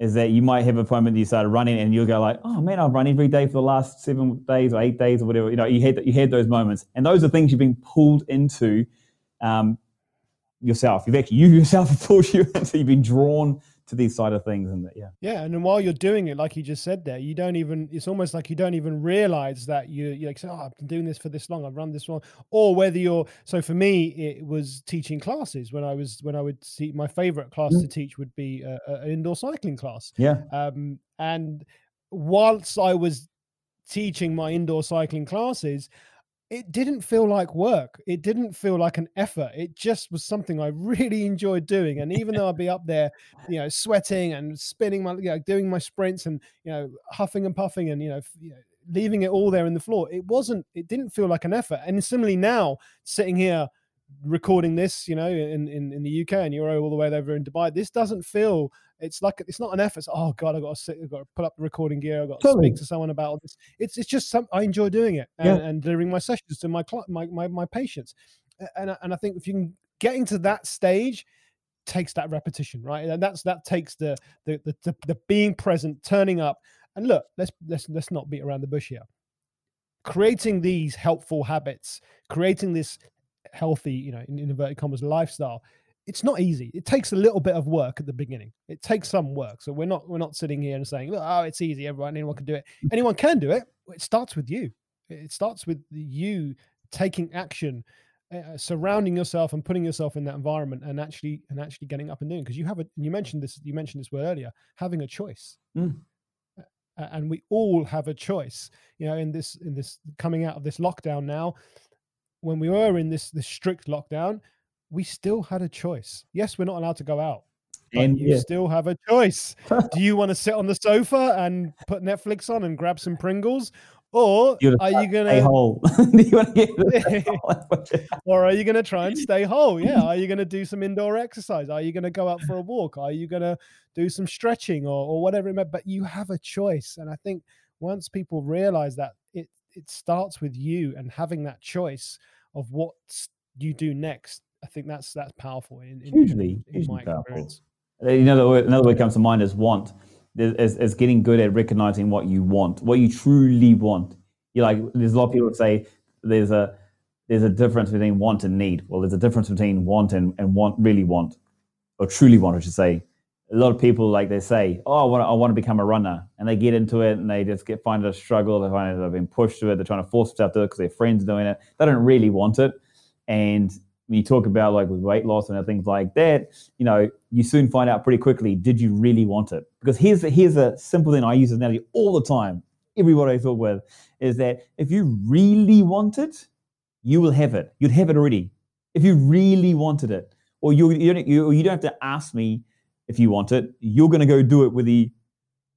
is that you might have a moment that you started running and you'll go like, oh man, I've run every day for the last seven days or eight days or whatever. You know, you had you had those moments, and those are things you've been pulled into um, yourself. You've actually you yourself have pulled you into. You've been drawn to these side of things and that yeah. Yeah and then while you're doing it like you just said there you don't even it's almost like you don't even realize that you you're like oh i've been doing this for this long i've run this long. Or whether you're so for me it was teaching classes when i was when i would see my favorite class mm. to teach would be an indoor cycling class. Yeah. Um and whilst i was teaching my indoor cycling classes it didn't feel like work. It didn't feel like an effort. It just was something I really enjoyed doing. And even though I'd be up there, you know, sweating and spinning my, you know, doing my sprints and you know, huffing and puffing and you know, you know, leaving it all there in the floor, it wasn't. It didn't feel like an effort. And similarly now, sitting here recording this, you know, in, in, in the UK and you're all the way over in Dubai, this doesn't feel it's like it's not an effort. It's, oh God, I've got to sit, I've got to put up the recording gear. I've got to totally. speak to someone about this. It's it's just some I enjoy doing it and, yeah. and delivering my sessions to my my my, my patients. And and I think if you can get into that stage, takes that repetition, right? And that's that takes the the the, the, the being present, turning up. And look, let's let's let's not beat around the bush here creating these helpful habits, creating this healthy, you know, in inverted commas lifestyle, it's not easy. It takes a little bit of work at the beginning. It takes some work. So we're not we're not sitting here and saying, "Oh, it's easy. Everyone, anyone can do it." Mm. Anyone can do it. It starts with you. It starts with you taking action, uh, surrounding yourself and putting yourself in that environment, and actually and actually getting up and doing. Because you have a. You mentioned this. You mentioned this word earlier. Having a choice. Mm. and we all have a choice. You know, in this in this coming out of this lockdown now, when we were in this this strict lockdown, we still had a choice. Yes, we're not allowed to go out. and you yeah. still have a choice. Do you want to sit on the sofa and put Netflix on and grab some Pringles? Or are you gonna stay whole? or are you gonna try and stay whole? Yeah. Are you gonna do some indoor exercise? Are you gonna go out for a walk? Are you gonna do some stretching or, or whatever it may But you have a choice. And I think once people realize that it it starts with you and having that choice of what you do next I think that's that's powerful. In, in hugely, in hugely powerful. You know, another word comes to mind is want. Is, is getting good at recognizing what you want, what you truly want. You like. There's a lot of people say there's a there's a difference between want and need. Well, there's a difference between want and, and want really want, or truly want, I should say. A lot of people like they say, "Oh, I want, to, I want to become a runner," and they get into it and they just get find it a struggle. They find it they've been pushed to it. They're trying to force themselves to it because their friends are doing it. They don't really want it, and when you talk about like with weight loss and things like that, you know, you soon find out pretty quickly, did you really want it? Because here's the, here's a simple thing I use this analogy all the time. Everybody I talk with is that if you really want it, you will have it. You'd have it already. If you really wanted it, or you you don't, you, you don't have to ask me if you want it. You're going to go do it the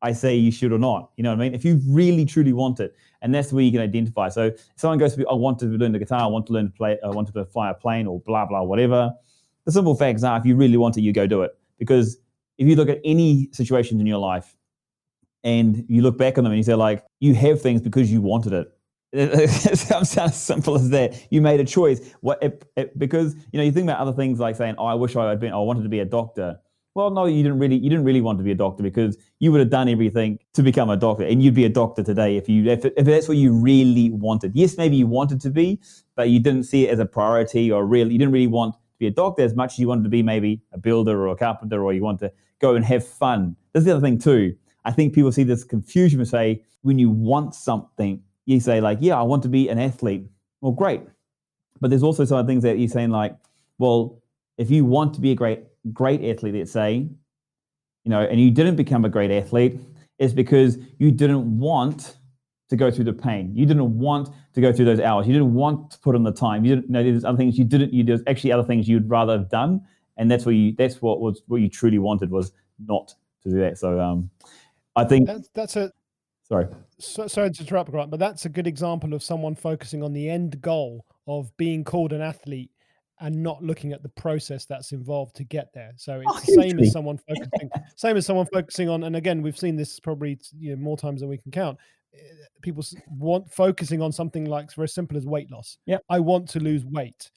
I say you should or not. You know what I mean? If you really truly want it, and that's where you can identify. So if someone goes to, me, I want to learn the guitar, I want to learn to play, I want to fly a plane, or blah blah whatever. The simple facts are, if you really want it, you go do it. Because if you look at any situations in your life, and you look back on them and you say like, you have things because you wanted it. It sounds as simple as that. You made a choice. What it, it, because you know you think about other things like saying, "Oh, I wish I had been. I wanted to be a doctor." Well, no, you didn't really. You didn't really want to be a doctor because you would have done everything to become a doctor, and you'd be a doctor today if you if, if that's what you really wanted. Yes, maybe you wanted to be, but you didn't see it as a priority, or really, you didn't really want to be a doctor as much as you wanted to be maybe a builder or a carpenter, or you want to go and have fun. That's the other thing too. I think people see this confusion and say when you want something, you say like, "Yeah, I want to be an athlete." Well, great, but there's also some things that you're saying like, "Well, if you want to be a great great athlete, let's say, you know, and you didn't become a great athlete, it's because you didn't want to go through the pain. You didn't want to go through those hours. You didn't want to put in the time. You didn't know there's other things you didn't. You there's actually other things you'd rather have done, and that's what you. That's what was what you truly wanted was not to do that. So, um, I think that's that's a sorry. So, sorry to interrupt, Grant, but that's a good example of someone focusing on the end goal of being called an athlete and not looking at the process that's involved to get there. So it's Oh, the same as someone focusing, same as someone focusing on. And again, we've seen this probably you know, more times than we can count. eh, People want focusing on something like very simple as weight loss. Yep. I want to lose weight,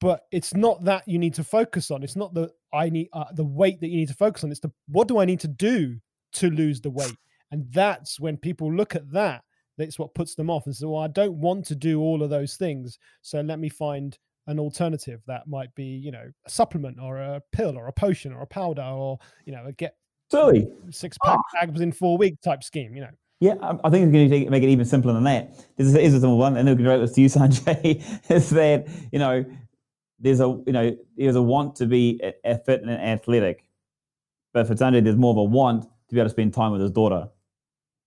but it's not that you need to focus on. It's not the I need uh, the weight that you need to focus on. It's the what do I need to do to lose the weight, and that's when people look at that. That's what puts them off and say, "Well, I don't want to do all of those things, so let me find an alternative that might be, you know, a supplement or a pill or a potion or a powder or you know, a get Totally. six ah. pack abs in four weeks type scheme. You know, Yeah, I think it's going to make it even simpler than that. This is, is a simple one, and it'll go this to you, Sanjay. is that you know there's a you know there's a want to be a, a fit and athletic, but for Sanjay, there's more of a want to be able to spend time with his daughter.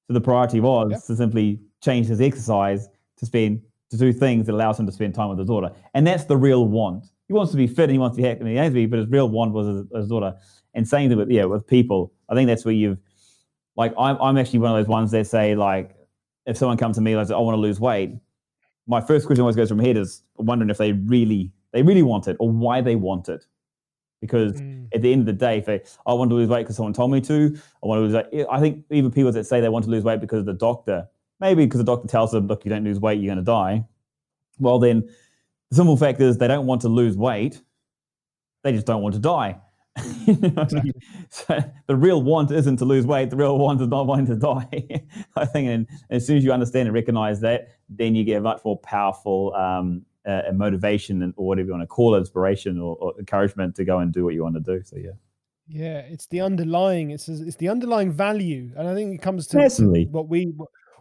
So the priority was Yeah. to simply change his exercise to spend to do things that allows him to spend time with his daughter, and that's the real want. He wants to be fit and he wants to be happy, and he has to be, but his real want was his, his daughter. And saying that with yeah with people, I think that's where you've like I'm, I'm actually one of those ones that say like if someone comes to me like I want to lose weight, my first question always goes from head is wondering if they really they really want it or why they want it. Because Mm, at the end of the day, if they I want to lose weight because someone told me to, I want to lose weight. I think even people that say they want to lose weight because of the doctor, maybe because the doctor tells them, look, you don't lose weight, you're going to die. Well, then the simple fact is they don't want to lose weight, they just don't want to die. You know what I mean? So the real want isn't to lose weight. The real want is not wanting to die. I think, and as soon as you understand and recognize that, then you get a much more powerful um, uh, motivation and or whatever you want to call it, inspiration or, or encouragement to go and do what you want to do. So yeah, yeah, it's the underlying. It's it's the underlying value, and I think it comes to, to Personally. what we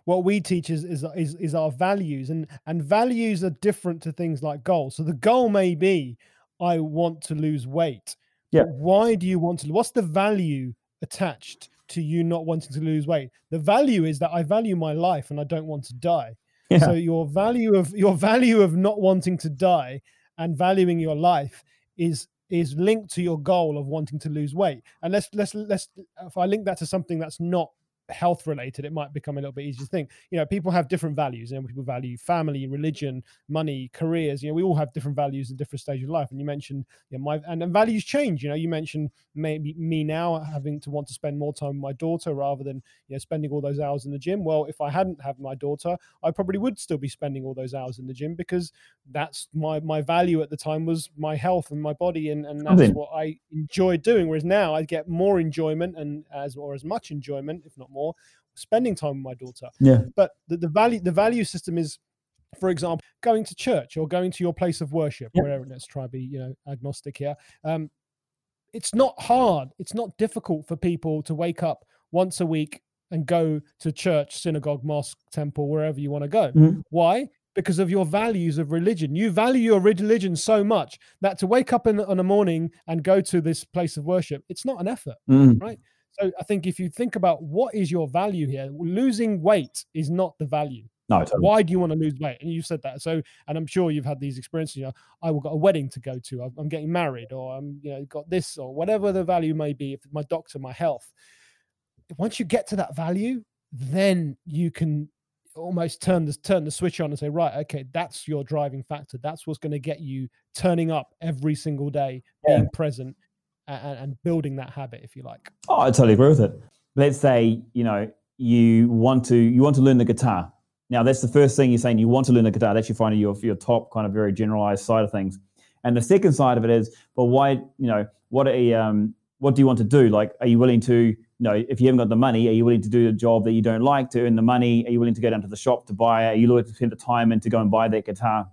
what we teach is, is is is our values, and and values are different to things like goals. So the goal may be, I want to lose weight. Yeah. Why do you want to? What's the value attached to you not wanting to lose weight? The value is that I value my life and I don't want to die. yeah, So your value of your value of not wanting to die and valuing your life is is linked to your goal of wanting to lose weight. And let's let's let's if I link that to something that's not health related, it might become a little bit easier to think. You know, people have different values. You know, people value family, religion, money, careers. You know, we all have different values in different stages of life. And you mentioned, you know, my and, and values change. You know, you mentioned maybe me now having to want to spend more time with my daughter rather than you know spending all those hours in the gym. Well, if I hadn't had my daughter, I probably would still be spending all those hours in the gym because that's my my value at the time was my health and my body and, and that's what I enjoyed doing. Whereas now I get more enjoyment and as or as much enjoyment, if not more, spending time with my daughter. yeah, But the, the value the value system is for example, going to church or going to your place of worship, Yep. wherever. Let's try to be you know agnostic here. Um, it's not hard. It's not difficult for people to wake up once a week and go to church, synagogue, mosque, temple, wherever you want to go. Mhm. Why? Because of your values of religion. You value your religion so much that to wake up in, on a morning and go to this place of worship, it's not an effort. Mm. So I think if you think about what is your value here, losing weight is not the value. No, totally. Why do you want to lose weight? And you said that. So, and I'm sure you've had these experiences. You know, I will got a wedding to go to. I'm- I'm getting married, or I'm, you know, got this, or whatever the value may be. If my doctor, my health. Once you get to that value, then you can almost turn the turn the switch on and say, right, okay, that's your driving factor. That's what's going to get you turning up every single day, Yeah. being present, and, and building that habit, if you like. Oh, I totally agree with it. Let's say you know you want to you want to learn the guitar. Now that's the first thing you're saying. You want to learn the guitar. That's your finding your your top kind of very generalized side of things. And the second side of it is, but why you know what a um, what do you want to do? Like, are you willing to you know if you haven't got the money, are you willing to do a job that you don't like to earn the money? Are you willing to go down to the shop to buy it? Are you willing to spend the time and to go and buy that guitar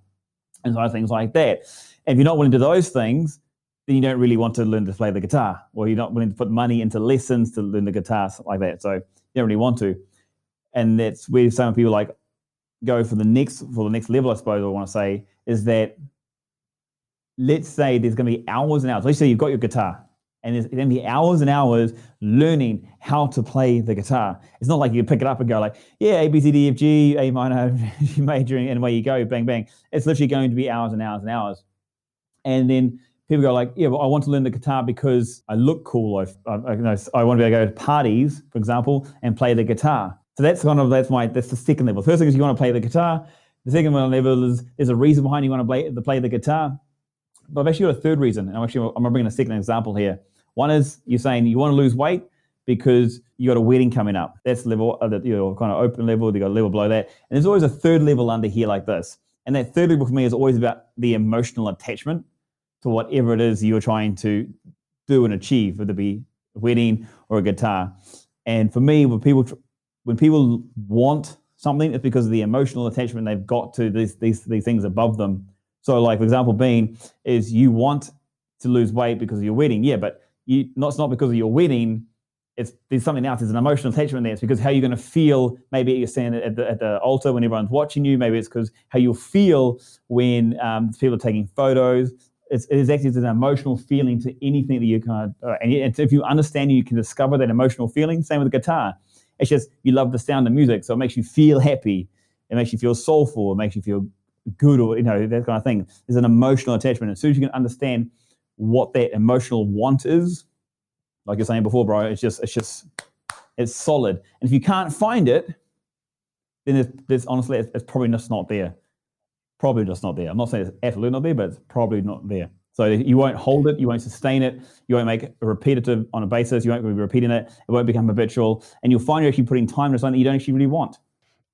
and of things like that? And if you're not willing to do those things, then you don't really want to learn to play the guitar, or you're not willing to put money into lessons to learn the guitar, like that. So you don't really want to. And that's where some people like go for the next for the next level, I suppose I want to say, is that let's say there's gonna be hours and hours. Let's say you've got your guitar and there's gonna be hours and hours learning how to play the guitar. It's not like you pick it up and go like, yeah, A, B, C, D, F, G, A minor, G major, and away you go, bang, bang. It's literally going to be hours and hours and hours. And then people go like, yeah, well, I want to learn the guitar because I look cool. I, I, you know, I want to be able to go to parties, for example, and play the guitar. So that's kind of that's my that's the second level. First thing is you want to play the guitar. The second level is there's a reason behind you want to play to play the guitar. But I've actually got a third reason. And I'm actually I'm bringing a second example here. One is you're saying you want to lose weight because you got a wedding coming up. That's level uh, the you know, kind of open level. You got a level below that, and there's always a third level under here like this. And that third level for me is always about the emotional attachment to whatever it is you're trying to do and achieve, whether it be a wedding or a guitar. And for me, when people when people want something, it's because of the emotional attachment they've got to these these these things above them. So, like for example, being is you want to lose weight because of your wedding, yeah, but you not it's not because of your wedding. It's there's something else. There's an emotional attachment there. It's because how you're going to feel. Maybe you're standing at the, at the altar when everyone's watching you. Maybe it's because how you'll feel when um, people are taking photos. It's, it is actually an emotional feeling to anything that you kind of, uh, and if you understand, you can discover that emotional feeling. Same with the guitar. It's just you love the sound of music, so it makes you feel happy. It makes you feel soulful. It makes you feel good, or you know that kind of thing. There's an emotional attachment. As soon as you can understand what that emotional want is, like you're saying before, bro, it's just it's just it's solid. And if you can't find it, then there's, there's honestly it's, it's probably just not there. Probably just not there. I'm not saying it's absolutely not there, but it's probably not there. So you won't hold it, you won't sustain it, you won't make it repetitive on a basis, you won't be repeating it, it won't become habitual, and you'll find you're actually putting time into something you don't actually really want.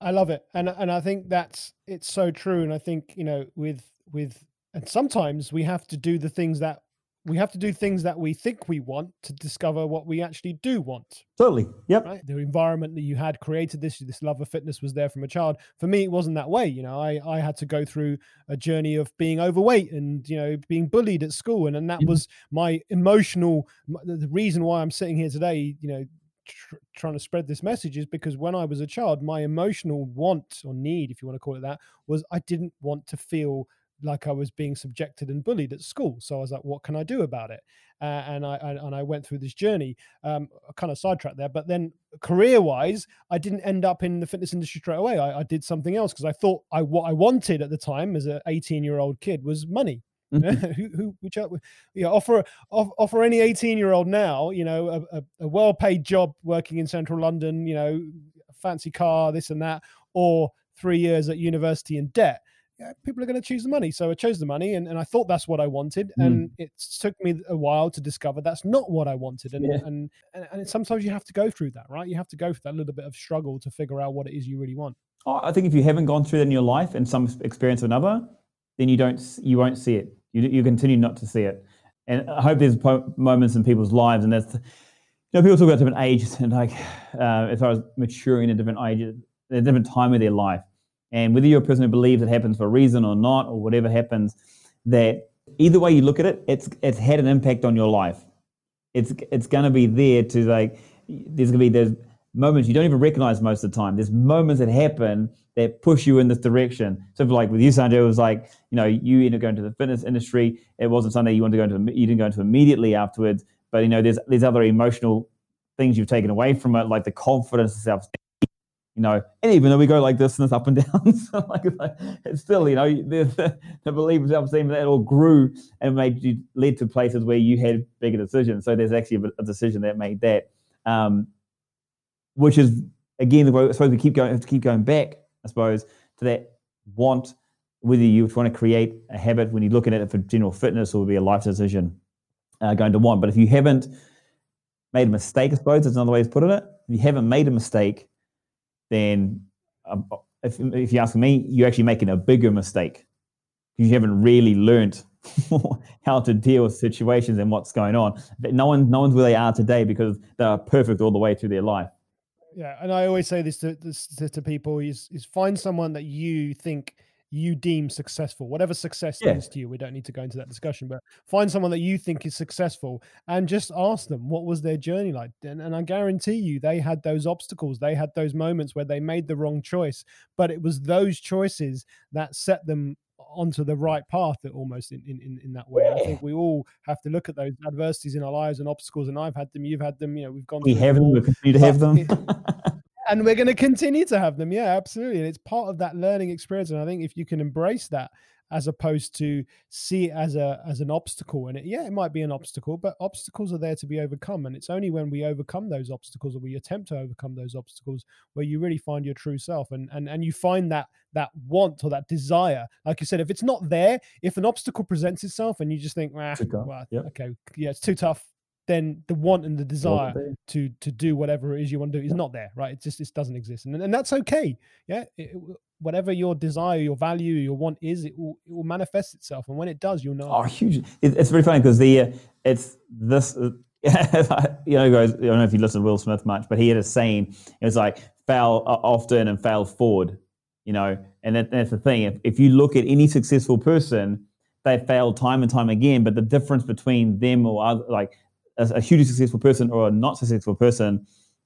I love it, and and I think that's it's so true. And I think you know with with and sometimes we have to do the things that we have to do things that we think we want to discover what we actually do want. Totally. Yep. Right, the environment that you had created this this love of fitness was there from a child. For me, it wasn't that way. You know, I I had to go through a journey of being overweight and you know being bullied at school, and and that Mhm. was my emotional the the reason why I'm sitting here today. You know, tr- trying to spread this message is because when I was a child, my emotional want or need, if you want to call it that, was I didn't want to feel like I was being subjected and bullied at school. So I was like, what can I do about it? Uh, and I, I and I went through this journey. Um, kind of sidetracked there, but then career-wise, I didn't end up in the fitness industry straight away. I, I did something else because I thought I what I wanted at the time as an 18-year-old kid was money. Mhm. who, who, which, uh, you know, offer off, offer any 18 year old now, you know, a, a, a well paid job working in central London, you know, a fancy car, this and that, or three years at university in debt. Yeah, people are going to choose the money. So I chose the money and, and I thought that's what I wanted. Mm. And it took me a while to discover that's not what I wanted. And, Yeah. and, and, and sometimes you have to go through that, right? You have to go through that little bit of struggle to figure out what it is you really want. Oh, I think if you haven't gone through that in your life and some experience or another, then you don't you won't see it. You you continue not to see it. And I hope there's po- moments in people's lives, and that's you know people talk about different ages and like uh, as far as maturing at different ages, a different time of their life. And whether you're a person who believes it happens for a reason or not, or whatever happens, that either way you look at it, it's it's had an impact on your life. It's it's going to be there to like. There's going to be there's moments you don't even recognize most of the time. There's moments that happen that push you in this direction. So, like with you, Sanjay, it was like you know you ended up going to the fitness industry. It wasn't something you wanted to go into. You didn't go into immediately afterwards, but you know there's there's other emotional things you've taken away from it, like the confidence, the self you know, and even though we go like this and it's up and down, so like, it's still, you know, the, the, the belief in self-esteem that all grew and made you led to places where you had bigger decisions. So there's actually a, a decision that made that, um, which is again I suppose we keep going to keep going back, I suppose, to that want. Whether you want to create a habit when you're looking at it for general fitness or be a life decision, uh, going to want. But if you haven't made a mistake, I suppose that's another way of putting it. If you haven't made a mistake then um, if, if you ask me, you're actually making a bigger mistake because you haven't really learned how to deal with situations and what's going on. No one, no one's where they are today because they are perfect all the way through their life. Yeah, and I always say this to, this to people: is is find someone that you think you deem successful, whatever success yeah. means to you. We don't need to go into that discussion, but find someone that you think is successful and just ask them what was their journey like. And, and I guarantee you, they had those obstacles, they had those moments where they made the wrong choice, but it was those choices that set them onto the right path almost in, in, in that way. I think we all have to look at those adversities in our lives and obstacles, and I've had them, you've had them, you know, we've gone. We have them, we continue to have them. And we're going to continue to have them. Yeah, absolutely. And it's part of that learning experience. And I think if you can embrace that as opposed to see it as a as an obstacle and it, yeah it might be an obstacle but obstacles are there to be overcome and it's only when we overcome those obstacles or we attempt to overcome those obstacles where you really find your true self and and and you find that that want or that desire like you said if it's not there if an obstacle presents itself and you just think ah, well, yep. okay yeah it's too tough then the want and the desire to to do whatever it is you want to do is not there right? It just it doesn't exist. And, and that's okay. Yeah it, whatever your desire your value your want is it will, it will manifest itself. And when it does you'll know. Oh huge. It, it's very funny because the uh, it's this uh, you know guys i don't know if you listen to will smith much but he had a saying. It was like fail often and fail forward you know? And that, that's the thing. If, if you look at any successful person they failed time and time again but the difference between them or other, like a, a hugely successful person or a not successful person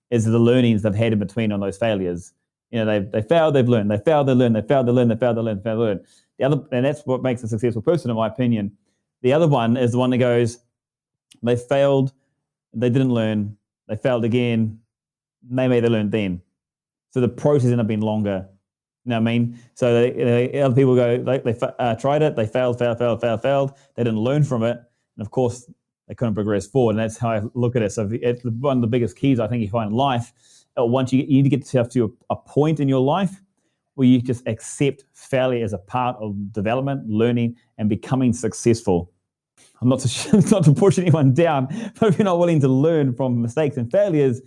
is the learnings they've had in between on those failures. You know, they they failed, they've learned, they failed, they learned, they failed, they learned, they failed, they learned, they learned. The other, and that's what makes a successful person, in my opinion. The other one is the one that goes, they failed, they didn't learn, they failed again, maybe they learned then. So the process ended up being longer. You know what I mean? So they, they, other people go, they, they uh, tried it, they failed, failed, failed, failed, failed. They didn't learn from it. And of course, they couldn't progress forward. And that's how I look at it. So it's one of the biggest keys I think you find in life. Uh, once you, you need to get yourself to a, a point in your life where you just accept failure as a part of development, learning, and becoming successful. I'm not to, not to push anyone down, but if you're not willing to learn from mistakes and failures,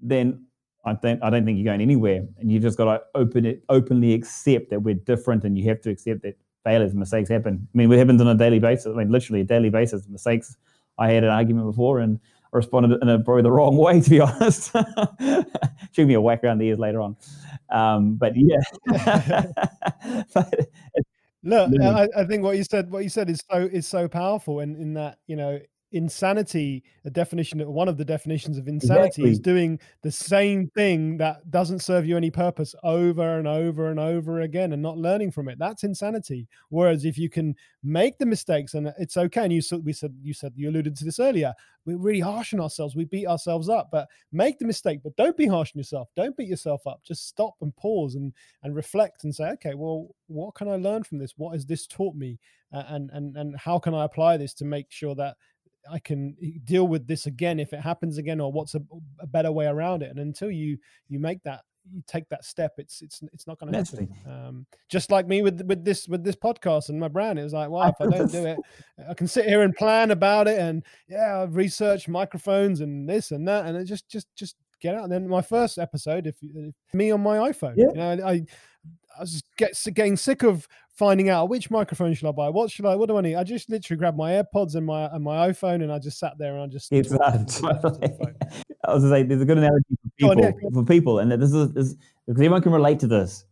then I don't, I don't think you're going anywhere. And you've just got to open it, openly accept that we're different, and you have to accept that failures, and mistakes happen. I mean, it happens on a daily basis. I mean, literally a daily basis. Mistakes I had an argument before and responded in a, probably the wrong way, to be honest. Shoot me a whack around the ears later on. Um, but yeah. but Look, I, I, think what you said, what you said is so is so powerful, in, in that you know insanity a definition one of the definitions of insanity exactly. is doing the same thing that doesn't serve you any purpose over and over and over again and not learning from it. That's insanity. Whereas if you can make the mistakes and it's okay and you we said you said you alluded to this earlier we're really harsh on ourselves we beat ourselves up but make the mistake but don't be harsh on yourself. Don't beat yourself up. Just stop and pause and and reflect and say okay well what can i learn from this? What has this taught me? And and and how can i apply this to make sure that I can deal with this again if it happens again, or what's a, a better way around it. And until you you make that you take that step, it's it's it's not going to happen. Um, just like me with with this with this podcast and my brand, it was like, well, if I don't do it, I can sit here and plan about it, and yeah, I've researched microphones and this and that, and it just just just get out. And then my first episode, if, if me on my iPhone, yeah. you know, I I was get, getting sick of finding out which microphone should I buy. What should I? What do I need? I just literally grabbed my AirPods and my and my iPhone, and I just sat there and I just. It's that. I was say there's a good analogy for people on, yeah. for people, and this is, this, because everyone can relate to this.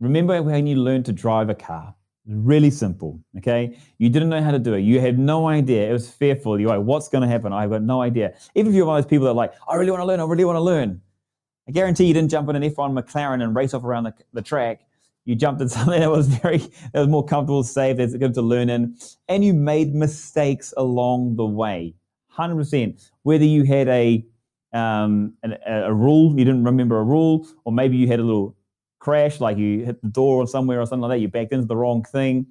remember when you learned to drive a car? Really simple. Okay. You didn't know how to do it. You had no idea. It was fearful. You're like, what's going to happen? I've got no idea. Even if you're one of those people that are like, I really want to learn. I really want to learn. I guarantee you didn't jump in an F1 McLaren and race off around the, the track. You jumped in something that was very, that was more comfortable, safe, that's good to learn in, and you made mistakes along the way. 100%. Whether you had a, um, a, a rule, you didn't remember a rule, or maybe you had a little crash, like you hit the door or somewhere or something like that, you backed into the wrong thing.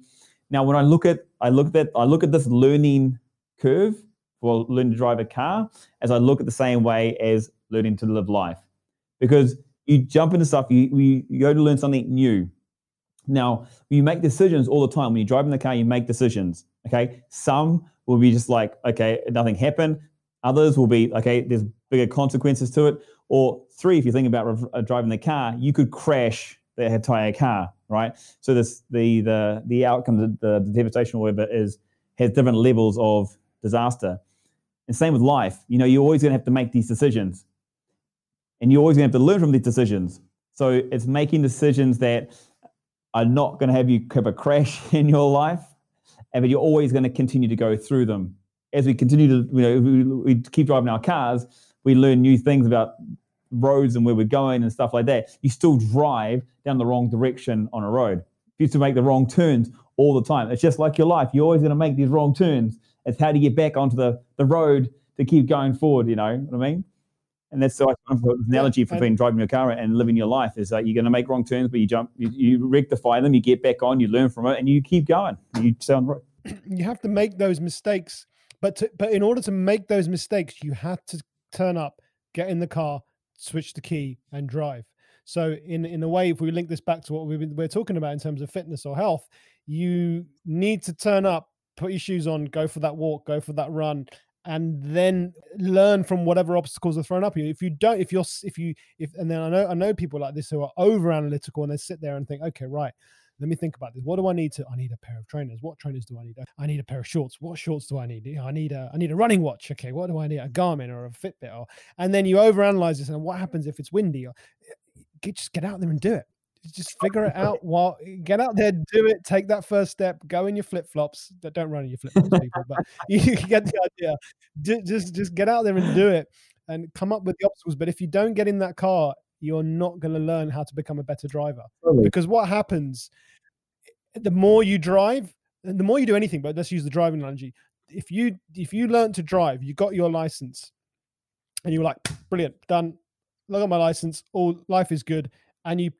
Now, when I look at, I look at, I look at this learning curve for learning to drive a car, as I look at the same way as learning to live life, because you jump into stuff, you, you, you go to learn something new. Now, you make decisions all the time. When you drive in the car, you make decisions. Okay. Some will be just like, okay, nothing happened. Others will be, okay, there's bigger consequences to it. Or three, if you think about uh, driving the car, you could crash the entire car, right? So this the the the outcome, the, the devastation, or whatever, is has different levels of disaster. And same with life. You know, you're always going to have to make these decisions, and you're always going to have to learn from these decisions. So it's making decisions that are not going to have you have a crash in your life, eh, but you're always going to continue to go through them. As we continue to, you know, we, we keep driving our cars, we learn new things about roads and where we're going and stuff like that. You still drive down the wrong direction on a road. You used to make the wrong turns all the time. It's just like your life. You're always going to make these wrong turns. It's how to get back onto the, the road to keep going forward. You know what I mean? And that's the analogy yeah, being driving your car and living your life is that you're going to make wrong turns, but you jump, you, you rectify them, you get back on, you learn from it, and you keep going. You sound right. You have to make those mistakes, but to, but in order to make those mistakes, you have to turn up, get in the car, switch the key, and drive. So, in in a way, if we link this back to what we we're talking about in terms of fitness or health, you need to turn up, put your shoes on, go for that walk, go for that run, and then learn from whatever obstacles are thrown up you. If you don't, if you're, if you, if, and then I know, I know people like this who are over analytical and they sit there and think, okay, right, let me think about this. What do I need to? I need a pair of trainers. What trainers do I need? I need a pair of shorts. What shorts do I need? I need a I need a running watch. Okay, what do I need? A Garmin or a Fitbit? Or and then you overanalyze this. And what happens if it's windy? Or, eh, eh, just get out there and do it. Just figure it out. While eh, get out there, do it. Take that first step. Go in your flip flops. Don't run in your flip flops, people. But you get the idea. Just just get out there and do it, and come up with the obstacles. But if you don't get in that car, you're not going to learn how to become a better driver. Really? Because what happens eh, the more you drive, the more you do anything, but let's use the driving analogy. If you if you learn to drive, you got your license, and you're like, brilliant, done. Look at my license. All life is good, and you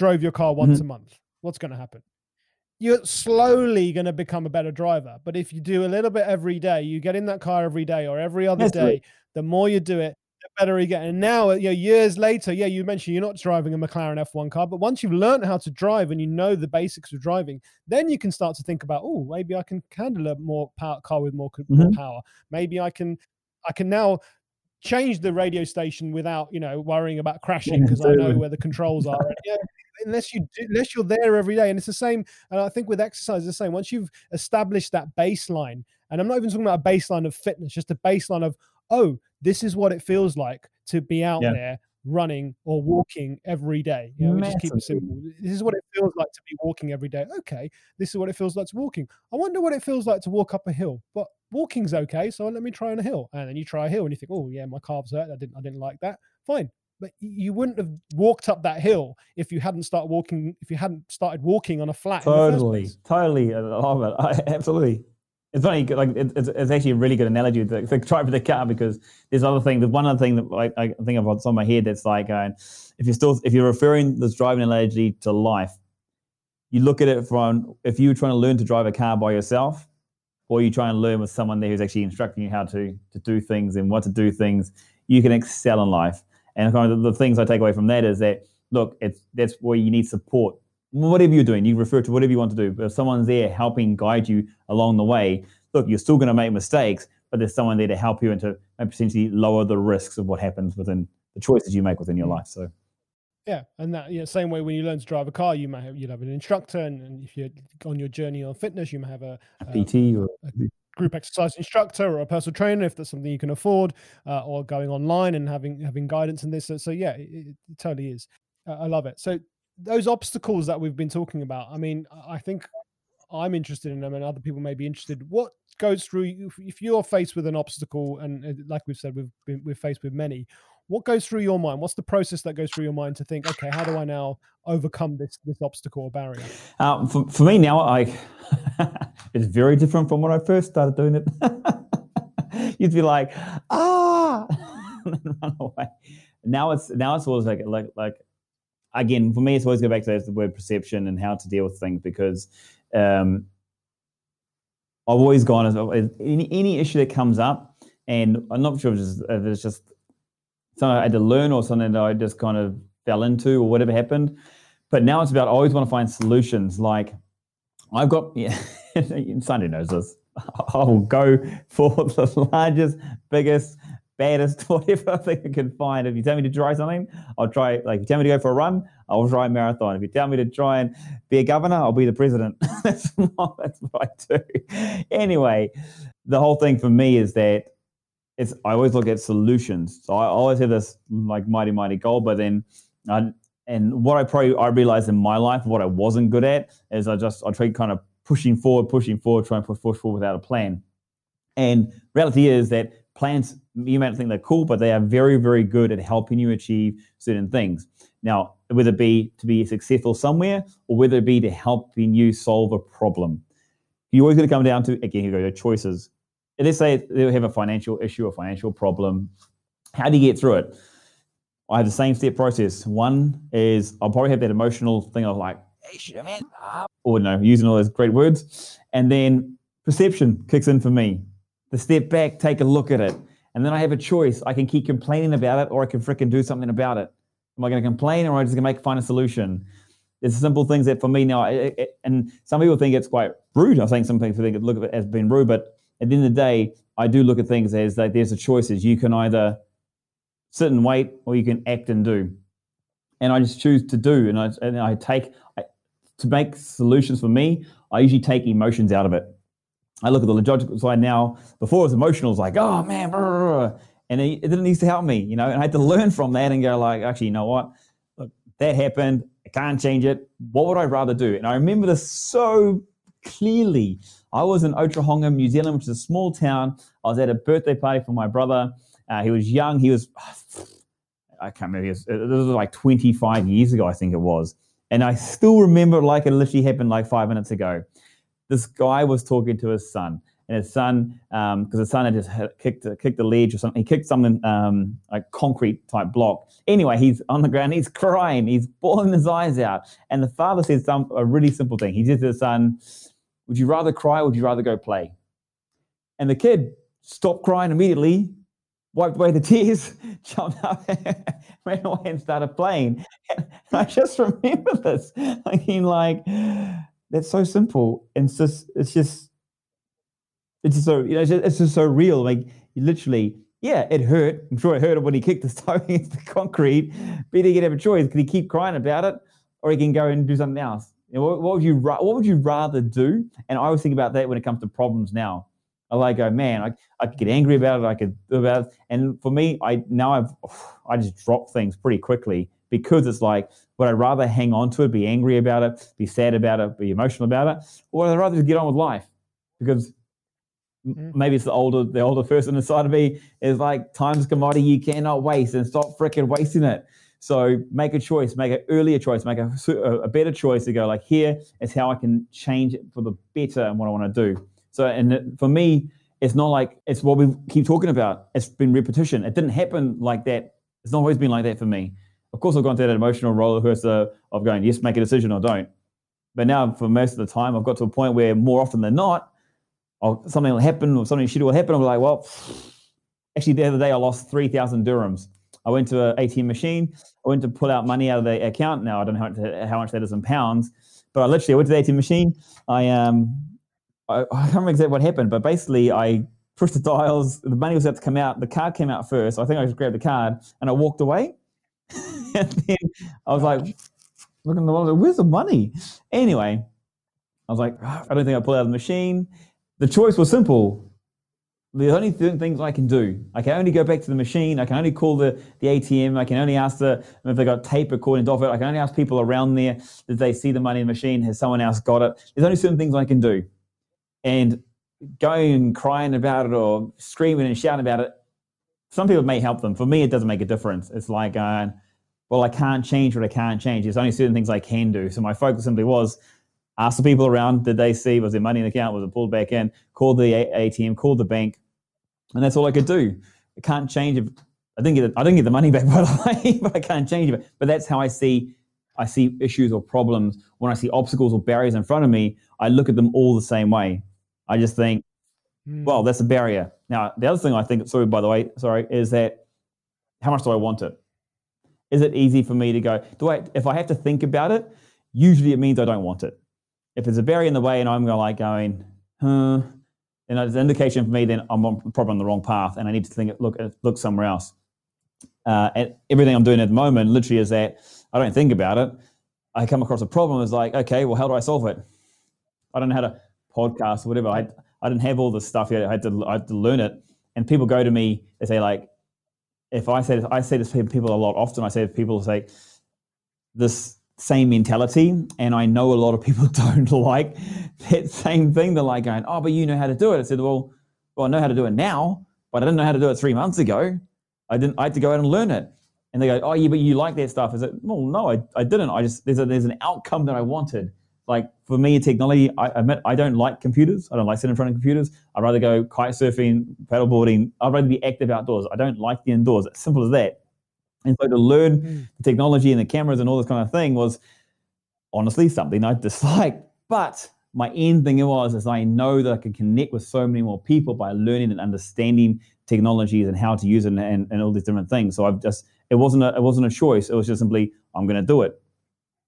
drove your car once mm-hmm. a month. What's going to happen? You're slowly going to become a better driver. But if you do a little bit every day, you get in that car every day or every other That's day. Right. The more you do it, the better you get. And now, you know, years later, yeah, you mentioned you're not driving a McLaren F1 car, but once you've learned how to drive and you know the basics of driving, then you can start to think about, oh, maybe I can handle a more power car with more, mm-hmm. more power. Maybe I can, I can now change the radio station without, you know, worrying about crashing because yeah, I know where the controls are. And, yeah, unless you do, unless you're there every day, and it's the same. And I think with exercise, the same. Once you've established that baseline, and I'm not even talking about a baseline of fitness, just a baseline of oh, this is what it feels like to be out yeah. there running or walking every day. You know, just keep it simple. This is what it feels like to be walking every day. Okay, this is what it feels like to walking. I wonder what it feels like to walk up a hill, but walking's okay. So let me try on a hill, and then you try a hill, and you think, oh yeah, my calves hurt. I didn't, I didn't like that. Fine, but you wouldn't have walked up that hill if you hadn't started walking. If you hadn't started walking on a flat. Totally, totally, uh, I love it. I, absolutely. It's funny, like it's, it's actually a really good analogy to, to for the car because there's other thing. There's one other thing that I, think I think of on my head that's like, uh, if you're still if you're referring this driving analogy to life, you look at it from if you're trying to learn to drive a car by yourself, or you try and learn with someone there who's actually instructing you how to to do things and what to do things, you can excel in life. And kind of the, the things I take away from that is that look, it's that's where you need support whatever you're doing, you refer to whatever you want to do. But if someone's there helping guide you along the way, look, you're still going to make mistakes, but there's someone there to help you and to potentially lower the risks of what happens within the choices you make within your mm. life. So. Yeah, and that yeah, same way when you learn to drive a car, you might have you'd have an instructor, and, and if you're on your journey on fitness, you might have a, a PT or a group exercise instructor or a personal trainer if that's something you can afford, uh, or going online and having having guidance in this. So, so yeah, it, it, totally is. Uh, I love it. So those obstacles that we've been talking about. I mean, I think I'm interested in them, and other people may be interested. What goes through if you're faced with an obstacle, and like we've said, we've been we're faced with many. What goes through your mind? What's the process that goes through your mind to think, okay, how do I now overcome this this obstacle or barrier? Um, for, for me now, I it's very different from when I first started doing it. You'd be like, ah, run away. Now it's now it's always like like like again for me, it's always go back to the word perception and how to deal with things because um, I've always gone as any, any issue that comes up, and I'm not sure if it's just, if it's just something I had to learn or something that I just kind of fell into or whatever happened. But now it's about I always want to find solutions. Like I've got, yeah, Sanjay knows this. I will go for the largest, biggest, baddest, whatever thing I can find. If you tell me to try something, I'll try. Like if you tell me to go for a run, I'll try a marathon. If you tell me to try and be a governor, I'll be the president. that's not, that's what I do. Anyway, the whole thing for me is that it's I always look at solutions. So I always have this like mighty mighty goal, but then I, and what I probably I realized in my life, what I wasn't good at is I just I tried kind of pushing forward, pushing forward, trying to push forward without a plan. And reality is that plans you might think they're cool, but they are very, very good at helping you achieve certain things. Now, whether it be to be successful somewhere or whether it be to helping you solve a problem, you're always going to come down to again, you go your choices. Let's say they have a financial issue, or financial problem. How do you get through it? I have the same step process. One is I'll probably have that emotional thing of like, hey, or no, using all those great words. And then perception kicks in for me. The step back, take a look at it. And then I have a choice. I can keep complaining about it or I can freaking do something about it. Am I going to complain or am I just going to make find a solution? It's simple things that for me now, it, it, and some people think it's quite rude. I think some people think look at it as being rude, but at the end of the day, I do look at things as that there's a choices. You can either sit and wait or you can act and do. And I just choose to do. And I, and I take, I, to make solutions for me, I usually take emotions out of it. I look at the logical side now. Before it was emotional, it was like, oh man, and it, it, didn't need to help me, you know. And I had to learn from that and go like, actually, you know what? Look, that happened. I can't change it. What would I rather do? And I remember this so clearly. I was in Otorohanga, New Zealand, which is a small town. I was at a birthday party for my brother. Uh, he was young. He was, I can't remember. Was, this was like 25 years ago, I think it was. And I still remember like it literally happened like five minutes ago. This guy was talking to his son, and his son, because um, his son had just kicked kicked the ledge or something, he kicked something um, like concrete type block. Anyway, he's on the ground, he's crying, he's bawling his eyes out, and the father says some a really simple thing. He says to his son, "Would you rather cry, or would you rather go play?" And the kid stopped crying immediately, wiped away the tears, jumped up, ran away and started playing. And I just remember this. I mean, like, that's so simple. And it's just, it's just, it's just so, you know, it's just, it's just so real. Like, literally, yeah, it hurt. I'm sure it hurt when he kicked his toe against the concrete, but he can have a choice. Can he keep crying about it or he can go and do something else? You know, what, what, would you, what would you rather do? And I always think about that when it comes to problems now. I like go, man, I, I could get angry about it. I could do about it. And for me, I now I've I just drop things pretty quickly because it's like, would I rather hang on to it, be angry about it, be sad about it, be emotional about it, or would I rather just get on with life? Because mm. maybe it's the older the older person inside of me is like time's commodity you cannot waste and stop freaking wasting it. So make a choice, make an earlier choice, make a, a better choice to go like here is how I can change it for the better and what I want to do. So, and for me, it's not like it's what we keep talking about. It's been repetition. It didn't happen like that. It's not always been like that for me. Of course, I've gone through that emotional roller coaster of going, yes, make a decision or don't. But now, for most of the time, I've got to a point where more often than not, I'll, something will happen or something shitty will happen. I'm like, well, actually, the other day I lost 3,000 dirhams. I went to an ATM machine. I went to pull out money out of the account. Now, I don't know how, much that is in pounds, but I literally went to the ATM machine. I um, I, I can't remember exactly what happened, but basically I pushed the dials. The money was about to come out. The card came out first. I think I just grabbed the card and I walked away. and then I was like, looking at the wallet, where's the money? Anyway, I was like, ah, I don't think I pulled out of the machine. The choice was simple. there's only certain things I can do. I can only go back to the machine. I can only call the, the ATM. I can only ask the if they got tape recording off it. I can only ask people around there did they see the money in the machine? Has someone else got it? There's only certain things I can do. And going and crying about it or screaming and shouting about it, some people may help them. For me, it doesn't make a difference. It's like going, well, I can't change what I can't change. There's only certain things I can do. So my focus simply was ask the people around, did they see, was there money in the account? Was it pulled back in? Called the ATM, called the bank, and that's all I could do. I can't change it. I didn't get it, I didn't get the money back by the way, but I can't change it. But that's how I see I see issues or problems. When I see obstacles or barriers in front of me, I look at them all the same way. I just think, mm. well, that's a barrier. Now, the other thing I think, sorry, by the way, sorry, is that how much do I want it? Is it easy for me to go, do I, if I have to think about it, usually it means I don't want it. If there's a barrier in the way and I'm going like going, huh, then it's an indication for me then I'm on, probably on the wrong path and I need to think, look, look somewhere else. Uh, and everything I'm doing at the moment literally is that I don't think about it. I come across a problem is like, okay, well, how do I solve it? I don't know how to podcast or whatever. I, I didn't have all this stuff yet. I had to I had to learn it. And people go to me, they say like, if I say this, I say this to people a lot often, I say to people say this same mentality, and I know a lot of people don't like that same thing. They're like going, "Oh, but you know how to do it." I said, "Well, well, I know how to do it now, but I didn't know how to do it three months ago. I didn't. I had to go out and learn it." And they go, "Oh, yeah, but you like that stuff?" Is it? Well, no, I, I didn't. I just there's a, there's an outcome that I wanted. Like for me, technology, I admit I don't like computers. I don't like sitting in front of computers. I'd rather go kite surfing, paddleboarding. I'd rather be active outdoors. I don't like the indoors. It's simple as that. And so to learn mm. the technology and the cameras and all this kind of thing was honestly something I disliked. But my end thing it was is I know that I can connect with so many more people by learning and understanding technologies and how to use it and, and, and all these different things. So I've just it wasn't a it wasn't a choice. It was just simply I'm going to do it,